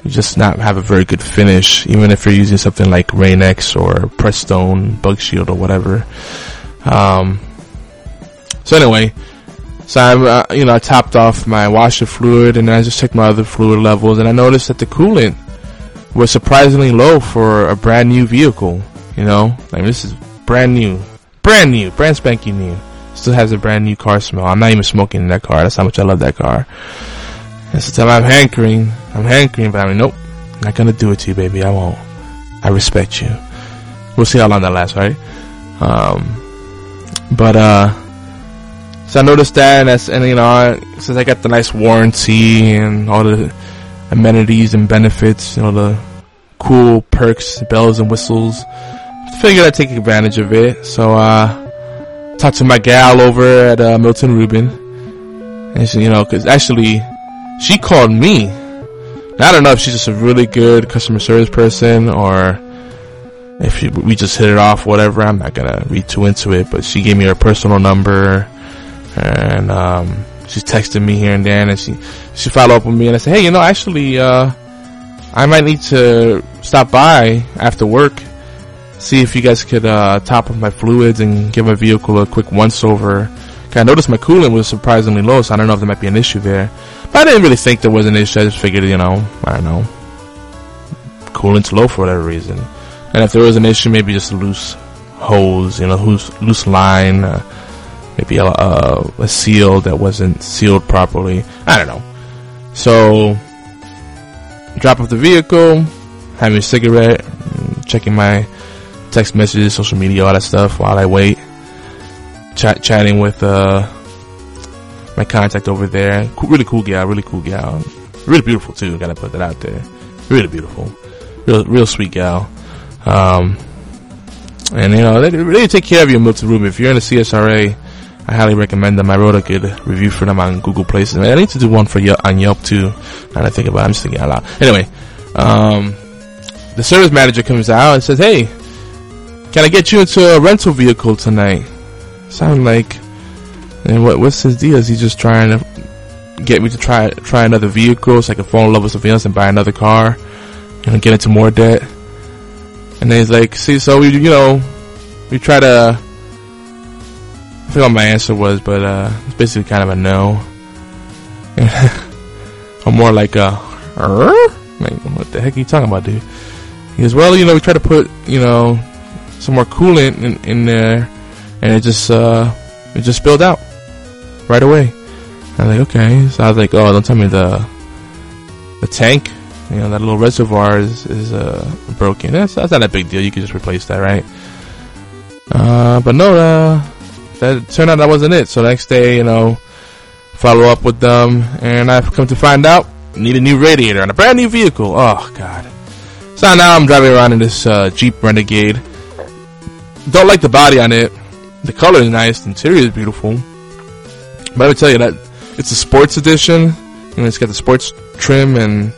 just not have a very good finish. Even if you're using something like Rain-X or Prestone, Bug Shield or whatever. Um, so anyway, so I, uh, you know, I topped off my washer fluid and I just checked my other fluid levels and I noticed that the coolant was surprisingly low for a brand new vehicle. You know, like this is brand new, brand new, brand spanking new. Still has a brand new car smell. I'm not even smoking in that car. That's how much I love that car. And so time I'm hankering, I'm hankering, but I mean, nope, not gonna do it to you, baby. I won't. I respect you. We'll see how long that lasts, right? Um, but uh, so I noticed that, and that's, and you know, I, since I got the nice warranty and all the amenities and benefits, you know, the cool perks, bells and whistles. Figured I'd take advantage of it. So, uh, talked to my gal over at, uh, Milton Ruben. And she, you know, cause actually, she called me. I don't know if she's just a really good customer service person or if she, we just hit it off, whatever. I'm not gonna read too into it, but she gave me her personal number and, um, she's texting me here and there and she, she followed up with me and I said, hey, you know, actually, uh, I might need to stop by after work, see if you guys could, uh, top up my fluids and give my vehicle a quick once over. I noticed my coolant was surprisingly low, so I don't know if there might be an issue there. But I didn't really think there was an issue. I just figured, you know, I don't know, coolant's low for whatever reason. And if there was an issue, maybe just loose hose, you know, loose, loose line, uh, maybe a, a, a seal that wasn't sealed properly. I don't know. So, drop off the vehicle, having a cigarette, checking my text messages, social media, all that stuff while I wait. Chat, chatting with, uh, my contact over there. Cool, really cool gal, really cool gal. Really beautiful too, gotta put that out there. Really beautiful. Real, real sweet gal. Um, and you know, they really take care of you in Milton Ruben. If you're in the CSRA, I highly recommend them. I wrote a good review for them on Google Places. I need to do one for Yelp, on Yelp too. Now I think about it, I'm just thinking out loud. Anyway, um, the service manager comes out and says, "Hey, can I get you into a rental vehicle tonight? Sound like, and what what's his deal? Is he just trying to get me to try try another vehicle so I can fall in love with something else and buy another car, and get into more debt? And then he's like, see, so we, you know, we try to. I forgot what my answer was, but uh, it's basically kind of a no. or more like a, "Er?" like, what the heck are you talking about, dude? He goes, well, you know, we try to put, you know, some more coolant in, in there, and it just, uh, it just spilled out right away. I was like, okay. So I was like, oh, don't tell me the, the tank, you know, that little reservoir is, is, uh, broken. That's, that's not a big deal. You can just replace that, right? Uh, but no, uh, that turned out that wasn't it. So next day, you know, follow up with them, and I've come to find out, need a new radiator on a brand new vehicle. Oh, God. So now I'm driving around in this uh, Jeep Renegade. Don't like the body on it. The color is nice. The interior is beautiful. But I would tell you that it's a sports edition. Know, it's got the sports trim and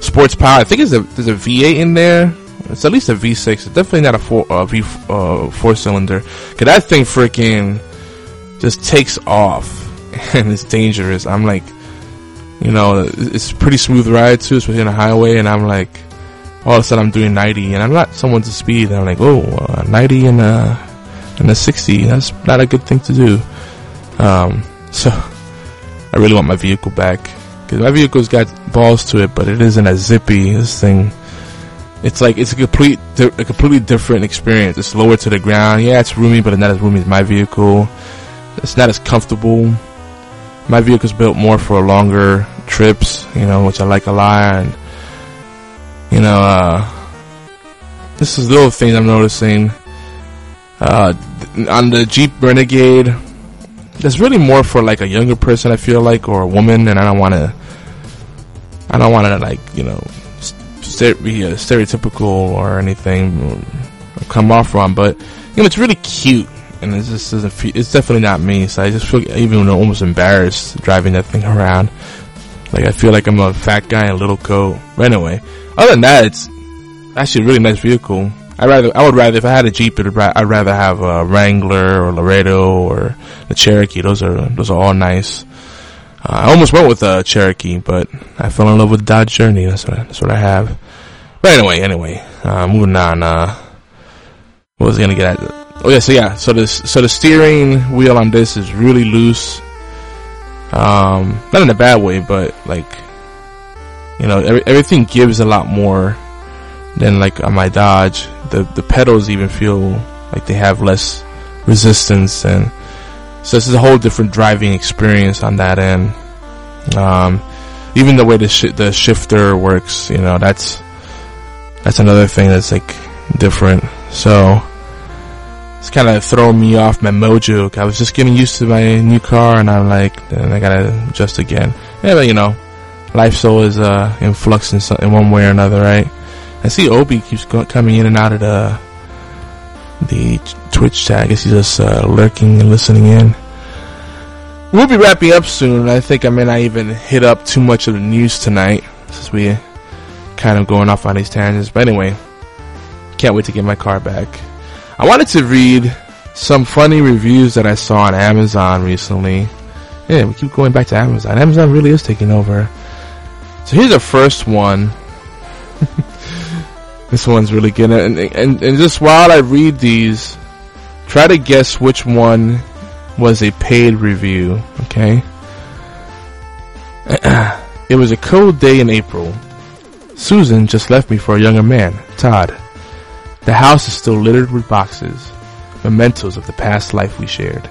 sports power. I think it's a, there's a V8 in there. It's at least a V6. It's definitely not a four uh, V uh, four cylinder. Cause that thing freaking just takes off and it's dangerous. I'm like, you know, it's a pretty smooth ride too, especially on a highway. And I'm like, all of a sudden I'm doing 90 and I'm not someone to speed. And I'm like, oh, uh, 90 and a, and a 60. That's not a good thing to do. Um, so I really want my vehicle back because my vehicle's got balls to it, but it isn't as zippy. This thing, it's like, it's a complete, a completely different experience. It's lower to the ground. Yeah, it's roomy, but not as roomy as my vehicle. It's not as comfortable. My vehicle's built more for longer trips, you know, which I like a lot. And, you know, uh, this is little things I'm noticing. Uh, on the Jeep Renegade, there's really more for like a younger person, I feel like, or a woman, and I don't want to, I don't want to like, you know, st- be stereotypical or anything, or come off wrong, but, you know, it's really cute, and it just doesn't feel, it's definitely not me, so I just feel even almost embarrassed driving that thing around. Like, I feel like I'm a fat guy in a little coat. But anyway, other than that, it's actually a really nice vehicle. I rather, I would rather, if I had a Jeep, I'd rather have a Wrangler or Laredo or the Cherokee. Those are, those are all nice. Uh, I almost went with a Cherokee, but I fell in love with Dodge Journey. That's what I, that's what I have. But anyway, anyway, uh, moving on, uh, what was I gonna get at? Oh yeah, so yeah, so this, so the steering wheel on this is really loose. Um, not in a bad way, but like, you know, every, everything gives a lot more than like on my Dodge. The the pedals even feel like they have less resistance, and so this is a whole different driving experience on that end. Um, even the way the sh- the shifter works, you know, that's that's another thing that's like different. So it's kind of throwing me off my mojo. I was just getting used to my new car, and I'm like, then I gotta adjust again. Yeah, but you know, life's always uh, in flux in, some, in one way or another, right? I see Obi keeps go- coming in and out of the the Twitch chat. I guess he's just uh, lurking and listening in. We'll be wrapping up soon. I think I may not even hit up too much of the news tonight since we kind of going off on these tangents. But anyway, can't wait to get my car back. I wanted to read some funny reviews that I saw on Amazon recently. Yeah, we keep going back to Amazon. Amazon really is taking over. So here's the first one. This one's really good. And, and, and just while I read these, try to guess which one was a paid review, okay? it was a cold day in April. Susan just left me for a younger man, Todd. The house is still littered with boxes, mementos of the past life we shared.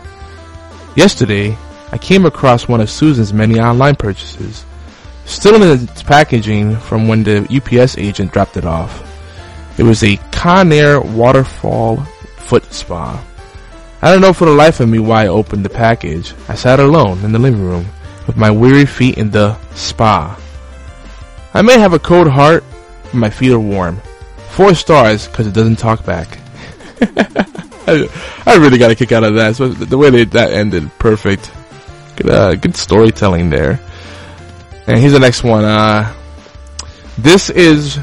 Yesterday, I came across one of Susan's many online purchases, still in its packaging from when the UPS agent dropped it off. It was a Conair waterfall foot spa. I don't know for the life of me why I opened the package. I sat alone in the living room with my weary feet in the spa. I may have a cold heart, but my feet are warm. Four stars because it doesn't talk back. I, really got a kick out of that. So the way they, that ended, perfect. Good, uh, good storytelling there. And here's the next one. Uh, this is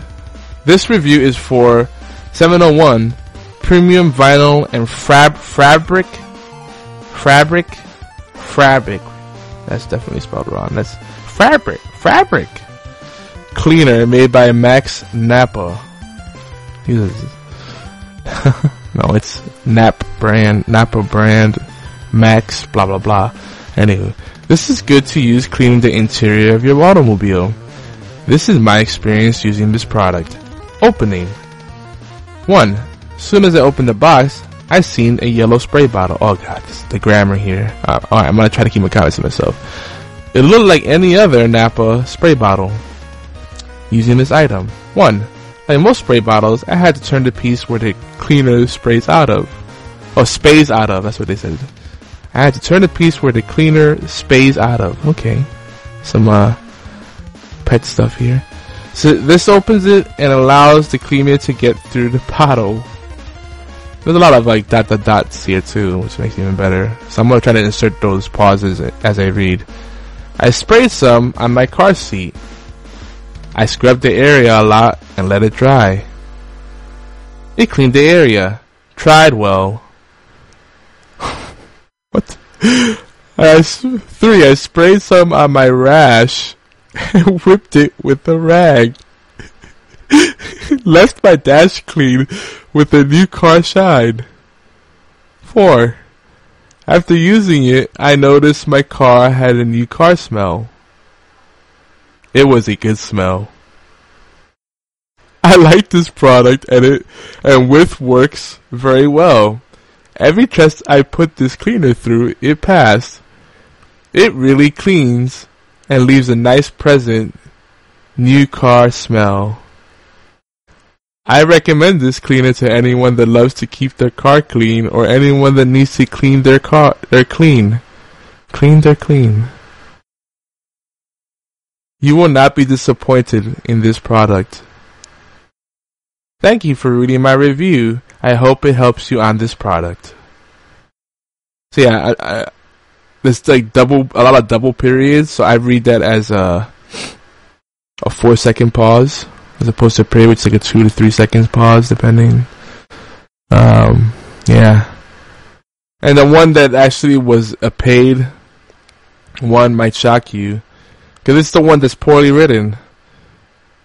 this review is for 701 premium vinyl and fab fabric fabric fabric. That's definitely spelled wrong. That's fabric fabric cleaner made by Max Napa. no, it's Nap brand, Napa brand, Max, blah blah blah. Anyway, this is good to use cleaning the interior of your automobile. This is my experience using this product. Opening. 1. Soon as I opened the box, I seen a yellow spray bottle. Oh god, this, the grammar here. Uh, I'm gonna try to keep my comments to myself. It looked like any other Napa spray bottle. Using this item. 1. Like most spray bottles, I had to turn the piece where the cleaner sprays out of. Or sprays out of, that's what they said. I had to turn the piece where the cleaner sprays out of. Okay. Some, uh, pet stuff here. So this opens it and allows the cleaner to get through the bottle. There's a lot of like dot dot dots here too, which makes it even better. So I'm gonna try to insert those pauses as I read. I sprayed some on my car seat. I scrubbed the area a lot and let it dry. It cleaned the area. Tried well. what? I, three, I sprayed some on my rash and whipped it with a rag. Left my dash clean with a new car shine. 4. After using it, I noticed my car had a new car smell. It was a good smell. I like this product and it and with works very well. Every test I put this cleaner through, it passed. It really cleans and leaves a nice present new car smell. I recommend this cleaner to anyone that loves to keep their car clean or anyone that needs to clean their car their clean. Clean their clean. You will not be disappointed in this product. Thank you for reading my review. I hope it helps you on this product. So yeah, I, I, there's like double, a lot of double periods, so I read that as a, a four second pause, as opposed to a period which is like a two to three seconds pause, depending. Um, yeah. And the one that actually was a paid one might shock you because it's the one that's poorly written.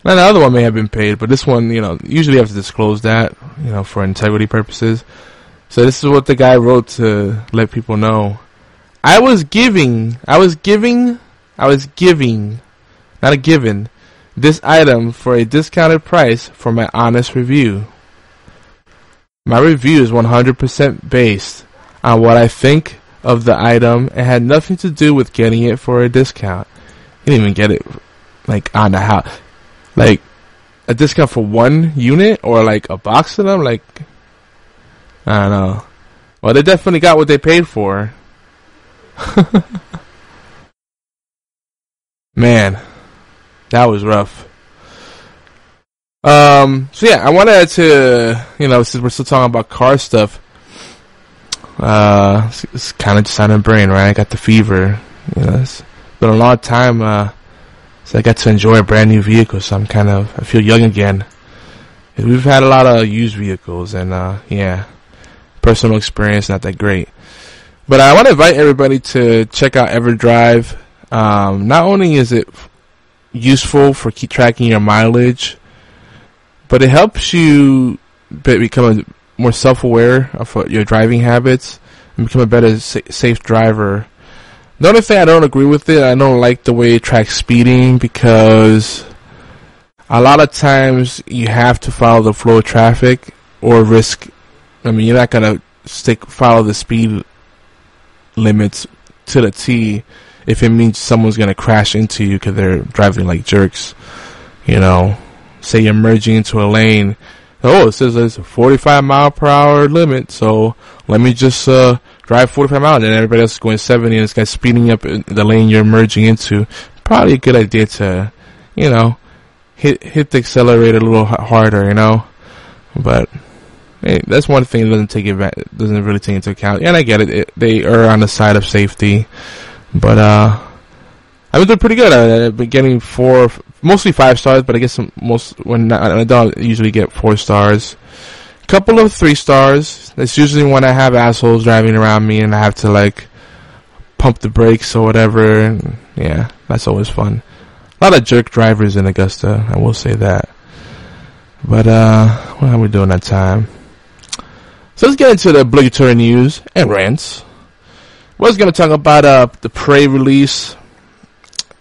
Now the other one may have been paid, but this one, you know, usually you have to disclose that, you know, for integrity purposes. So this is what the guy wrote to let people know. I was giving, I was giving, I was giving, not a given, this item for a discounted price for my honest review. My review is 100% based on what I think of the item and had nothing to do with getting it for a discount. He didn't even get it like on the house. Like a discount for one unit or like a box of them. Like I don't know. Well, they definitely got what they paid for. Man, that was rough. Um, so yeah, I wanted to, you know, since we're still talking about car stuff, uh, it's, it's kind of just on the brain, right? I got the fever. You know, it's been a long time, uh, so I got to enjoy a brand new vehicle, so I'm kind of, I feel young again. We've had a lot of used vehicles, and, uh, yeah, personal experience, not that great. But I want to invite everybody to check out EverDrive. Um, not only is it useful for keep tracking your mileage, but it helps you become a more self-aware of your driving habits and become a better sa- safe driver. The only thing I don't agree with it, I don't like the way it tracks speeding because a lot of times you have to follow the flow of traffic or risk. I mean, you're not gonna stick follow the speed limits to the T if it means someone's gonna crash into you because they're driving like jerks. You know, say you're merging into a lane. Oh, it says it's a 45 mile per hour limit, so let me just uh, drive 45 miles, and everybody else is going 70, and this guy's speeding up the lane you're merging into. Probably a good idea to, you know, hit hit the accelerator a little harder, you know. But hey, that's one thing that doesn't take doesn't really take into account. And I get it, it they are on the side of safety, but uh, I've been doing pretty good. I've been getting four, mostly five stars, but I guess most when I don't usually get four stars A couple of three stars. It's usually when I have assholes driving around me and I have to like pump the brakes or whatever. And yeah, that's always fun. A lot of jerk drivers in Augusta, I will say that. But uh, what are we doing that time? So let's get into the obligatory news and rants. Was going to talk about uh, the Prey release,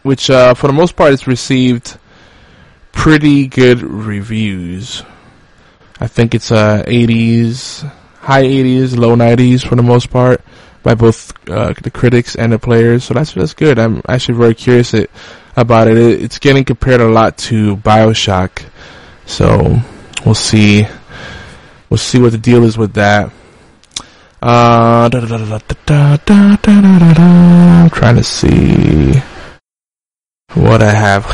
which uh, for the most part has received pretty good reviews. I think it's uh 80s, high 80s, low 90s for the most part by both uh, the critics and the players. So that's that's good. I'm actually very curious it, about it. it. It's getting compared a lot to BioShock. So we'll see. We'll see what the deal is with that. Uh, I'm trying to see what I have.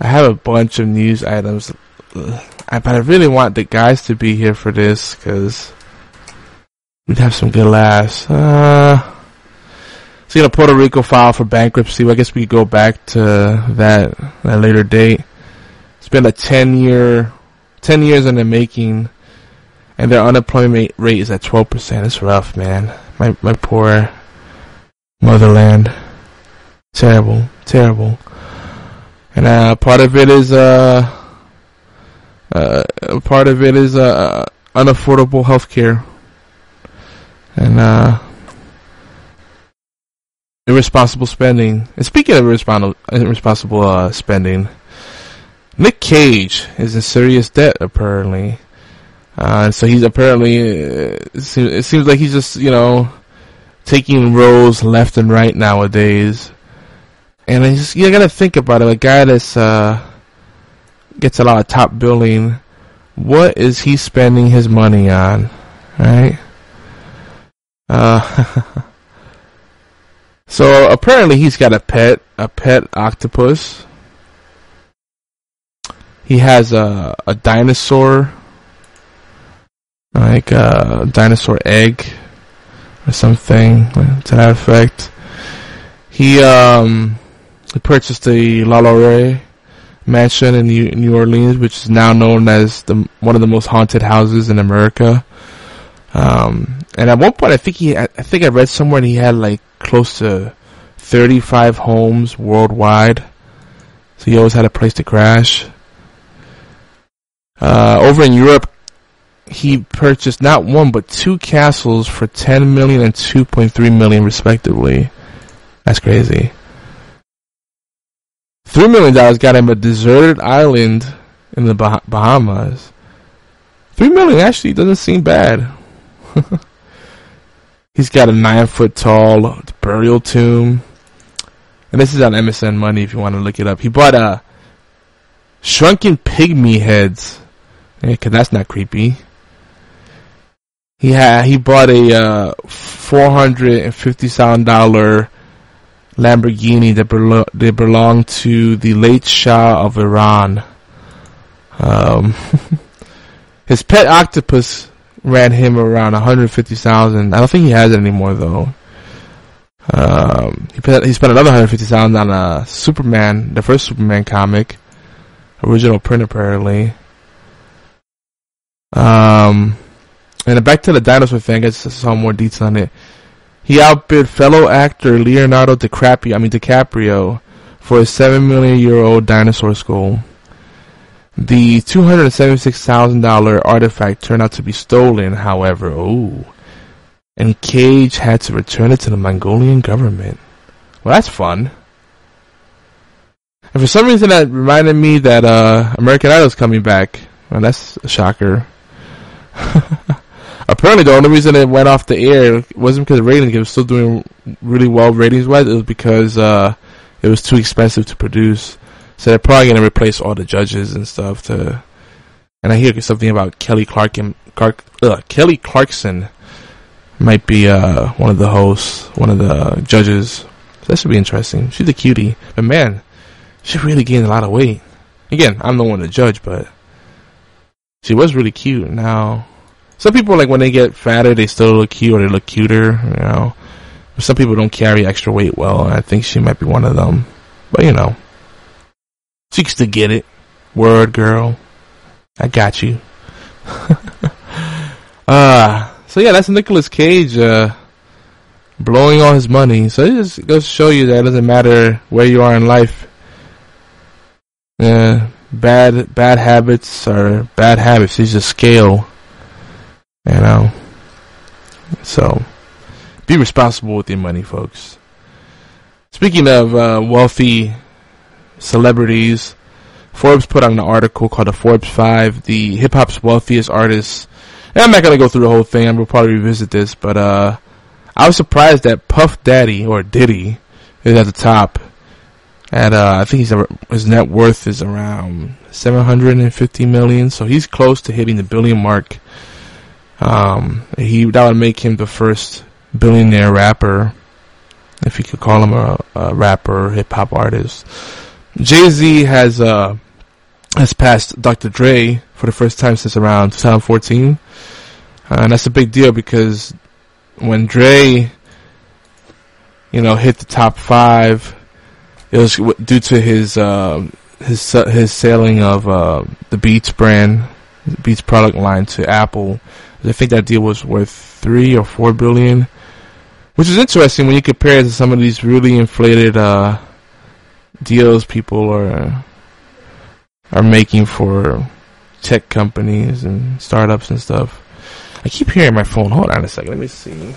I have a bunch of news items, but I really want the guys to be here for this because we'd have some good laughs. Uh, so, you know, Puerto Rico filed for bankruptcy. Well, I guess we could go back to that that later date. It's been a ten year, ten years in the making, and their unemployment rate is at twelve percent. It's rough, man. My my poor motherland. Terrible, terrible. And uh, part of it is uh, uh, part of it is uh, unaffordable healthcare. And uh, irresponsible spending. And speaking of irresponsible, irresponsible uh, spending, Nick Cage is in serious debt apparently. Uh, so he's apparently, uh, it seems, like he's just, you know, taking roles left and right nowadays. And I just, you gotta think about it. A guy that's, uh, gets a lot of top billing, what is he spending his money on? Right? Uh, so apparently he's got a pet, a pet octopus. He has a, a dinosaur, like a dinosaur egg or something to that effect. He, um, he purchased the LaLaurie mansion in New, New Orleans, which is now known as the one of the most haunted houses in America. Um, and at one point, I think he, I think I read somewhere he had like close to 35 homes worldwide. So he always had a place to crash. Uh, over in Europe, he purchased not one but two castles for 10 million and 2.3 million respectively. That's crazy. Three million dollars got him a deserted island in the bah- Bahamas. Three million actually doesn't seem bad. He's got a nine foot tall burial tomb. And this is on MSN Money if you want to look it up. He bought a shrunken pygmy heads. Yeah, cause that's not creepy. He had, he bought a, uh, $450,000 Lamborghini that, belo- that belonged to the late Shah of Iran. Um, his pet octopus ran him around 150,000. I don't think he has it anymore though. Um, he, put, he spent another 150,000 on a Superman, the first Superman comic, original print apparently. Um, and back to the dinosaur thing, I just saw more detail on it. He outbid fellow actor Leonardo DiCaprio, I mean DiCaprio, for a seven million year old dinosaur skull. The two hundred seventy-six thousand dollar artifact turned out to be stolen, however. Oh, and Cage had to return it to the Mongolian government. Well, that's fun. And for some reason, that reminded me that uh, American Idol's coming back. Well, that's a shocker. apparently the only reason it went off the air wasn't because ratings. It was still doing really well ratings wise. It was because uh, it was too expensive to produce. So they're probably gonna replace all the judges and stuff to. And I hear something about Kelly Clark Clark, uh, Kelly Clarkson might be uh, one of the hosts, one of the judges. So that should be interesting. She's a cutie, but man, she really gained a lot of weight. Again, I'm the one to judge, but she was really cute. Now some people like when they get fatter, they still look cute or they look cuter, you know. But some people don't carry extra weight well, and I think she might be one of them. But you know, she can still get it. Word, girl. I got you. uh, so yeah, that's Nicolas Cage, uh, blowing all his money. So it just goes to show you that it doesn't matter where you are in life. Yeah, bad, bad habits are bad habits. It's a scale. You know? So, be responsible with your money, folks. Speaking of uh, wealthy celebrities, Forbes put out an article called the Forbes 5, the hip hop's wealthiest artists. And I'm not to go through the whole thing. Going to probably revisit this, but uh, I was surprised that Puff Daddy, or Diddy, is at the top. At uh, I think he's his net worth is around 750 million, so he's close to hitting the billion mark. Um, he that would make him the first billionaire rapper, if you could call him a, a rapper, hip hop artist. Jay Z has uh has passed Dr. Dre for the first time since around 2014, uh, and that's a big deal because when Dre, you know, hit the top five, it was due to his uh, his his selling of uh, the Beats brand, Beats product line to Apple I think that deal was worth three or four billion, which is interesting when you compare it to some of these really inflated uh, deals people are are making for tech companies and startups and stuff. I keep hearing my phone. Hold on a second. Let me see.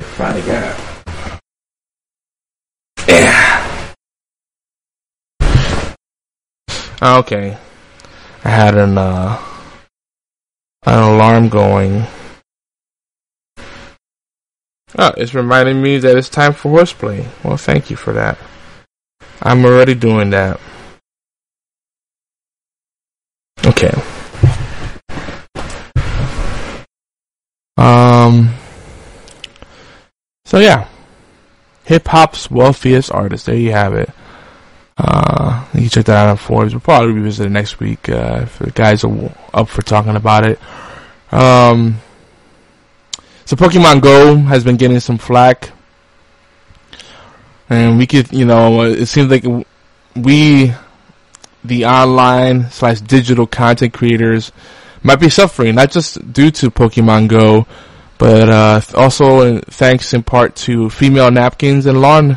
Finally got. Okay. I had an uh an alarm going. Oh, it's reminding me that it's time for horseplay. Well, thank you for that. I'm already doing that. Okay. Um. So yeah, hip hop's wealthiest artist. There you have it. Uh, you can check that out on Forbes. We'll probably revisit it next week uh, if the guys are up for talking about it. Um, so Pokemon Go has been getting some flack, and we could, you know, it seems like we, the online slash digital content creators, might be suffering not just due to Pokemon Go, but uh, also thanks in part to female napkins and lawn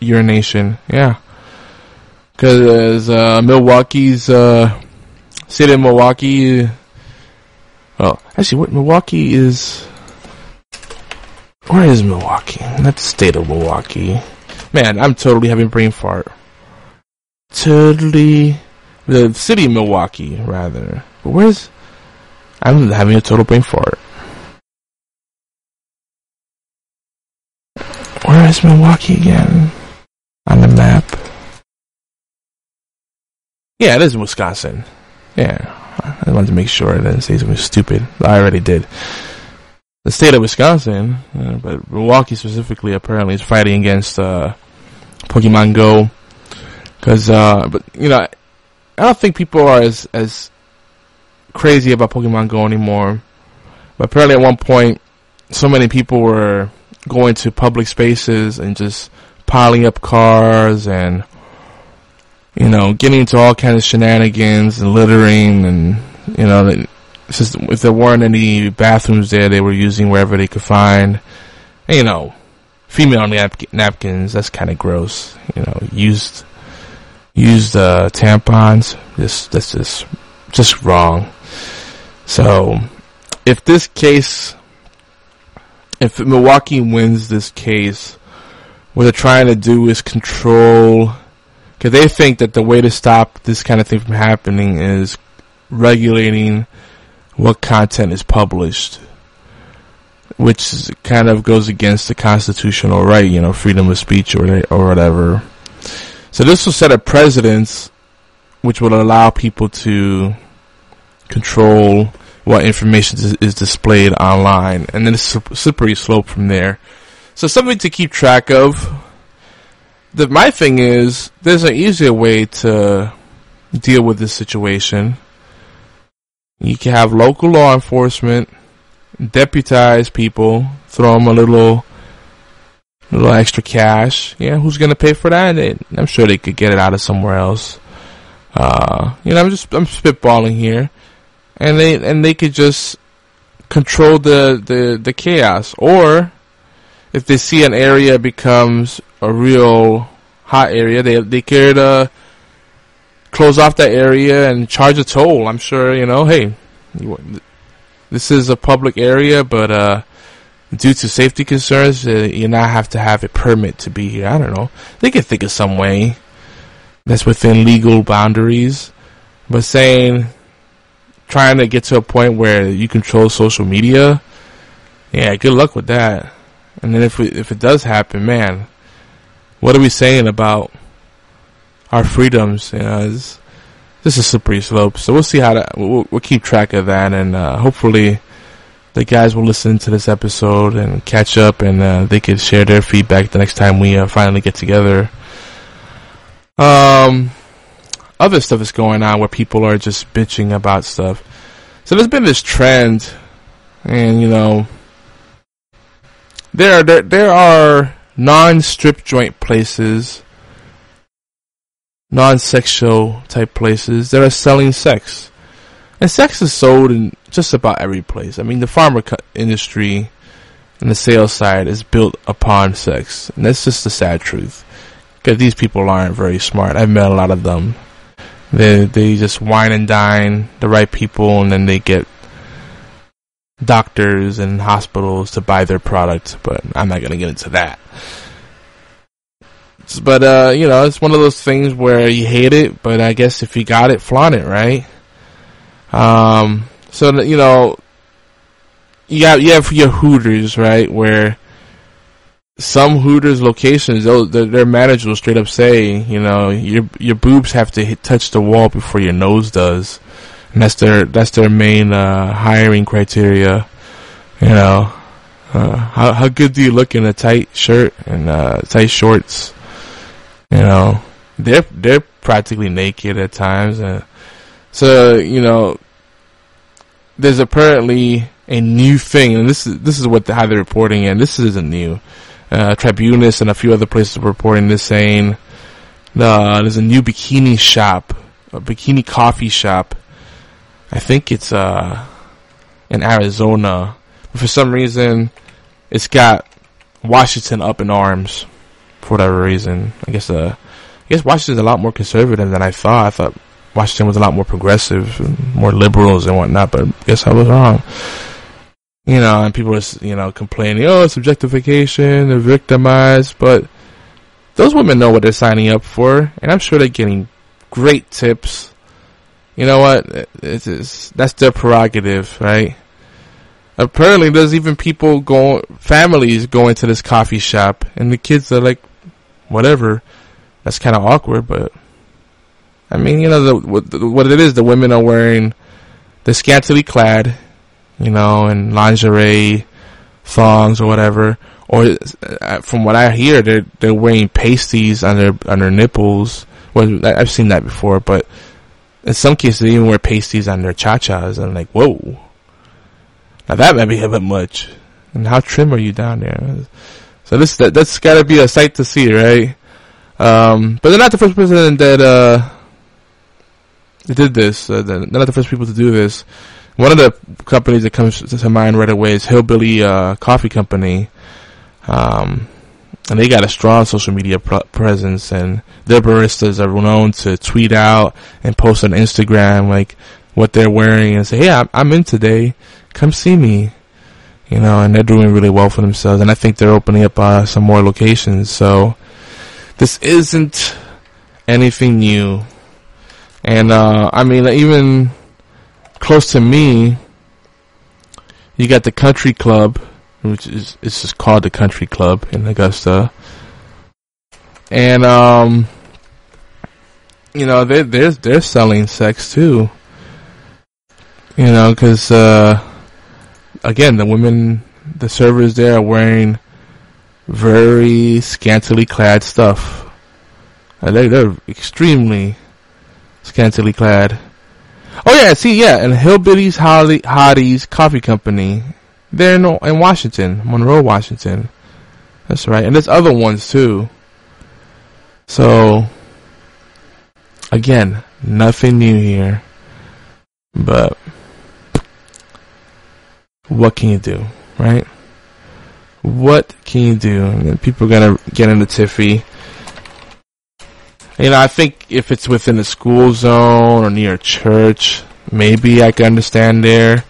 urination. Yeah because uh, Milwaukee's uh, city of Milwaukee. Well, actually, what Milwaukee is? Where is Milwaukee? Not the state of Milwaukee. Man, I'm totally having brain fart. Totally, the city of Milwaukee, rather. But where's? I'm having a total brain fart. Where is Milwaukee again? On the map. Yeah, it is Wisconsin. Yeah, I wanted to make sure I didn't say something stupid. I already did. The state of Wisconsin, uh, but Milwaukee specifically, apparently is fighting against uh, Pokemon Go. Because, uh, but you know, I don't think people are as as crazy about Pokemon Go anymore. But apparently, at one point, so many people were going to public spaces and just piling up cars and you know, getting into all kinds of shenanigans and littering and, you know, if there weren't any bathrooms there, they were using wherever they could find. And, you know, female nap- napkins, that's kind of gross. You know, used, used, uh, tampons, just, that's just, just wrong. So, if this case, if Milwaukee wins this case, what they're trying to do is control because they think that the way to stop this kind of thing from happening is regulating what content is published, which kind of goes against the constitutional right, you know, freedom of speech or or whatever. So this will set a precedence, which will allow people to control what information is, is displayed online, and then it's a slippery slope from there. So something to keep track of the my thing is there's an easier way to deal with this situation. You can have local law enforcement deputize people, throw them a little little extra cash. Yeah, who's gonna pay for that? I'm sure they could get it out of somewhere else. Uh, you know, I'm just I'm spitballing here, and they and they could just control the the the chaos, or if they see an area becomes a real hot area, they they could uh, close off that area and charge a toll. I'm sure you know. Hey, this is a public area, but uh, due to safety concerns, uh, you now have to have a permit to be here. I don't know. They could think of some way that's within legal boundaries, but saying trying to get to a point where you control social media, yeah, good luck with that. And then if we, if it does happen, man, what are we saying about our freedoms? You know, it's, this is slippery slope. So we'll see how that. We'll, we'll keep track of that, and uh, hopefully, the guys will listen to this episode and catch up, and uh, they can share their feedback the next time we uh, finally get together. Um, other stuff is going on where people are just bitching about stuff. So there's been this trend, and you know, there there, there are non-strip joint places, non-sexual type places that are selling sex, and sex is sold in just about every place. I mean, the pharma industry and the sales side is built upon sex, and that's just the sad truth. Because these people aren't very smart. I've met a lot of them. They they just wine and dine the right people, and then they get doctors and hospitals to buy their product. But I'm not gonna get into that. But uh, you know, it's one of those things where you hate it, but I guess if you got it, flaunt it, right? Um, so you know, you got you have your Hooters, right, where some Hooters locations, their manager will straight up say, you know, your your boobs have to hit, touch the wall before your nose does, and that's their that's their main uh, hiring criteria. You know, uh, how how good do you look in a tight shirt and uh, tight shorts? You know, they're they're practically naked at times, and so you know, there's apparently a new thing, and this is this is what the, how they're reporting, and this isn't new uh, Tribunus and a few other places are reporting this saying uh, there's a new bikini shop, a bikini coffee shop. I think it's uh, in Arizona. But for some reason, it's got Washington up in arms for whatever reason. I guess uh, I guess Washington's a lot more conservative than I thought. I thought Washington was a lot more progressive, more liberals and whatnot. But I guess I was wrong you know, and people are, you know, complaining, oh, it's objectification, they're victimized, but those women know what they're signing up for, and I'm sure they're getting great tips. You know what? It's, it's, that's their prerogative, right? Apparently, there's even people going, families going to this coffee shop, and the kids are like, whatever. That's kind of awkward, but I mean, you know, the, what, what it is, the women are wearing, they're scantily clad, you know, and lingerie, thongs or whatever. Or uh, from what I hear, they're they're wearing pasties on their on their nipples. Well, I've seen that before, but in some cases they even wear pasties on their cha-chas. And I'm like, whoa, now that might be a bit much. And how trim are you down there? So this that that's got to be a sight to see, right? Um, but they're not the first person that uh, did this. Uh, they're not the first people to do this. One of the companies that comes to mind right away is Hillbilly uh, Coffee Company. Um, and they got a strong social media pr- presence, and their baristas are known to tweet out and post on Instagram like what they're wearing and say, "Hey, I'm, I'm in today. Come see me." You know, and they're doing really well for themselves, and I think they're opening up uh, some more locations. So this isn't anything new, and uh, I mean, even close to me, you got the Country Club, which is it's just called the Country Club in Augusta, and um, you know they they're they're selling sex too. You know, because uh, again, the women, the servers there are wearing very scantily clad stuff. They they're extremely scantily clad. Oh yeah, see, yeah, and Hillbillies Hotties Coffee Company. They're in, in Washington, Monroe, Washington. That's right, and there's other ones too. So, again, nothing new here. But what can you do, right? What can you do? And people are gonna get into Tiffy. You know, I think if it's within a school zone or near a church, maybe I can understand there.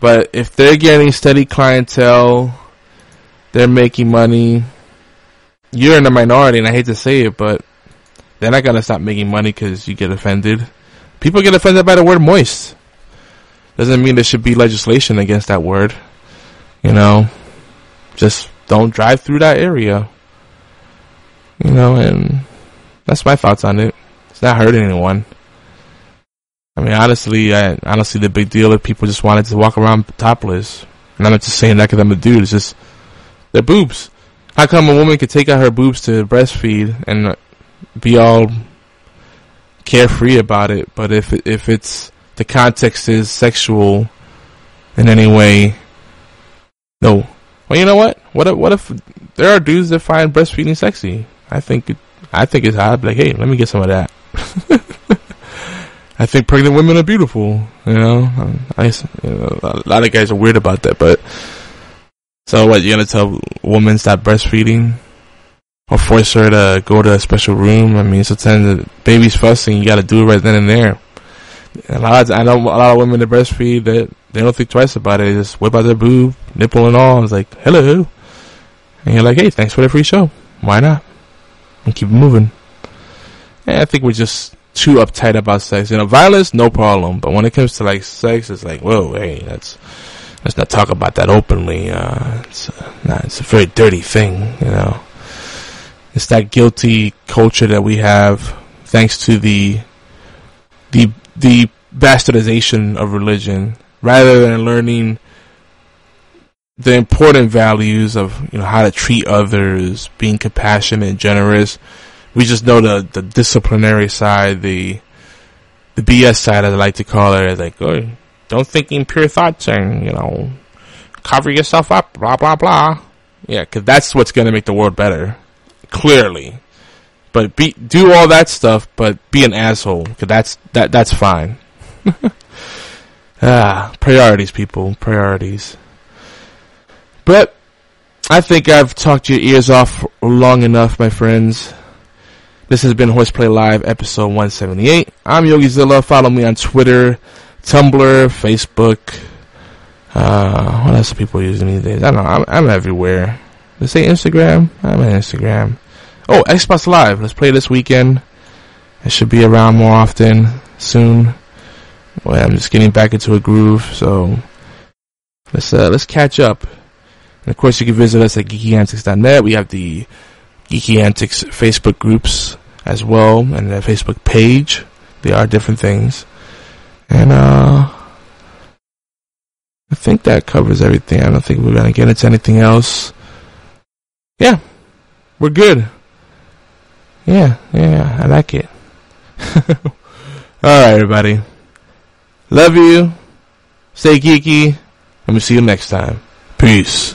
But if they're getting steady clientele, they're making money, you're in the minority, and I hate to say it, but they're not gonna stop making money because you get offended. People get offended by the word moist. Doesn't mean there should be legislation against that word. You know, just don't drive through that area. You know, and that's my thoughts on it. It's not hurting anyone. I mean, honestly, I honestly the big deal if people just wanted to walk around topless. And I'm not just saying that because I'm a dude. It's just their boobs. How come a woman could take out her boobs to breastfeed and be all carefree about it, but if if it's the context is sexual in any way, no. Well, you know what? What if, what if there are dudes that find breastfeeding sexy? I think I think it's hot. Like, hey, let me get some of that. I think pregnant women are beautiful. You know, I, you know, a lot of guys are weird about that, but so what? You're gonna tell women stop breastfeeding? or force her to go to a special room. I mean, sometimes the baby's fussing, you got to do it right then and there. a lot of, I know a lot of women that breastfeed that they don't think twice about it. They just whip out their boob, nipple and all. It's like, hello. And you're like, hey, thanks for the free show. Why not? And keep moving. And I think we're just too uptight about sex. You know, violence, no problem. But when it comes to like sex, it's like, whoa, hey, that's, let's not talk about that openly. Uh, it's, uh, nah, it's a very dirty thing, you know. It's that guilty culture that we have thanks to the the the bastardization of religion rather than learning the important values of you know how to treat others, being compassionate and generous. We just know the the disciplinary side, the the BS side, as I like to call it, is like, oh, don't think impure thoughts and you know, cover yourself up, blah blah blah. Yeah, because that's what's gonna make the world better clearly. But be do all that stuff, but be an asshole. Cause that's that that's fine. ah, priorities, people, priorities. But I think I've talked your ears off long enough, my friends. This has been Horseplay Live, episode 178. I'm YogiZilla. Follow me on Twitter, Tumblr, Facebook. Uh, what else are people using these days? I don't know. I'm, I'm everywhere. Let's say Instagram. I'm on Instagram. Oh, Xbox Live. Let's play this weekend. It should be around more often soon. Well, I'm just getting back into a groove, so let's uh, let's catch up. And of course, you can visit us at geekyantics.net. We have the GeekyAntics Facebook groups as well, and the Facebook page. They are different things, and uh, I think that covers everything. I don't think we're gonna get into anything else. Yeah, we're good. Yeah, yeah, I like it. Alright, everybody. Love you. Stay geeky. And we'll see you next time. Peace.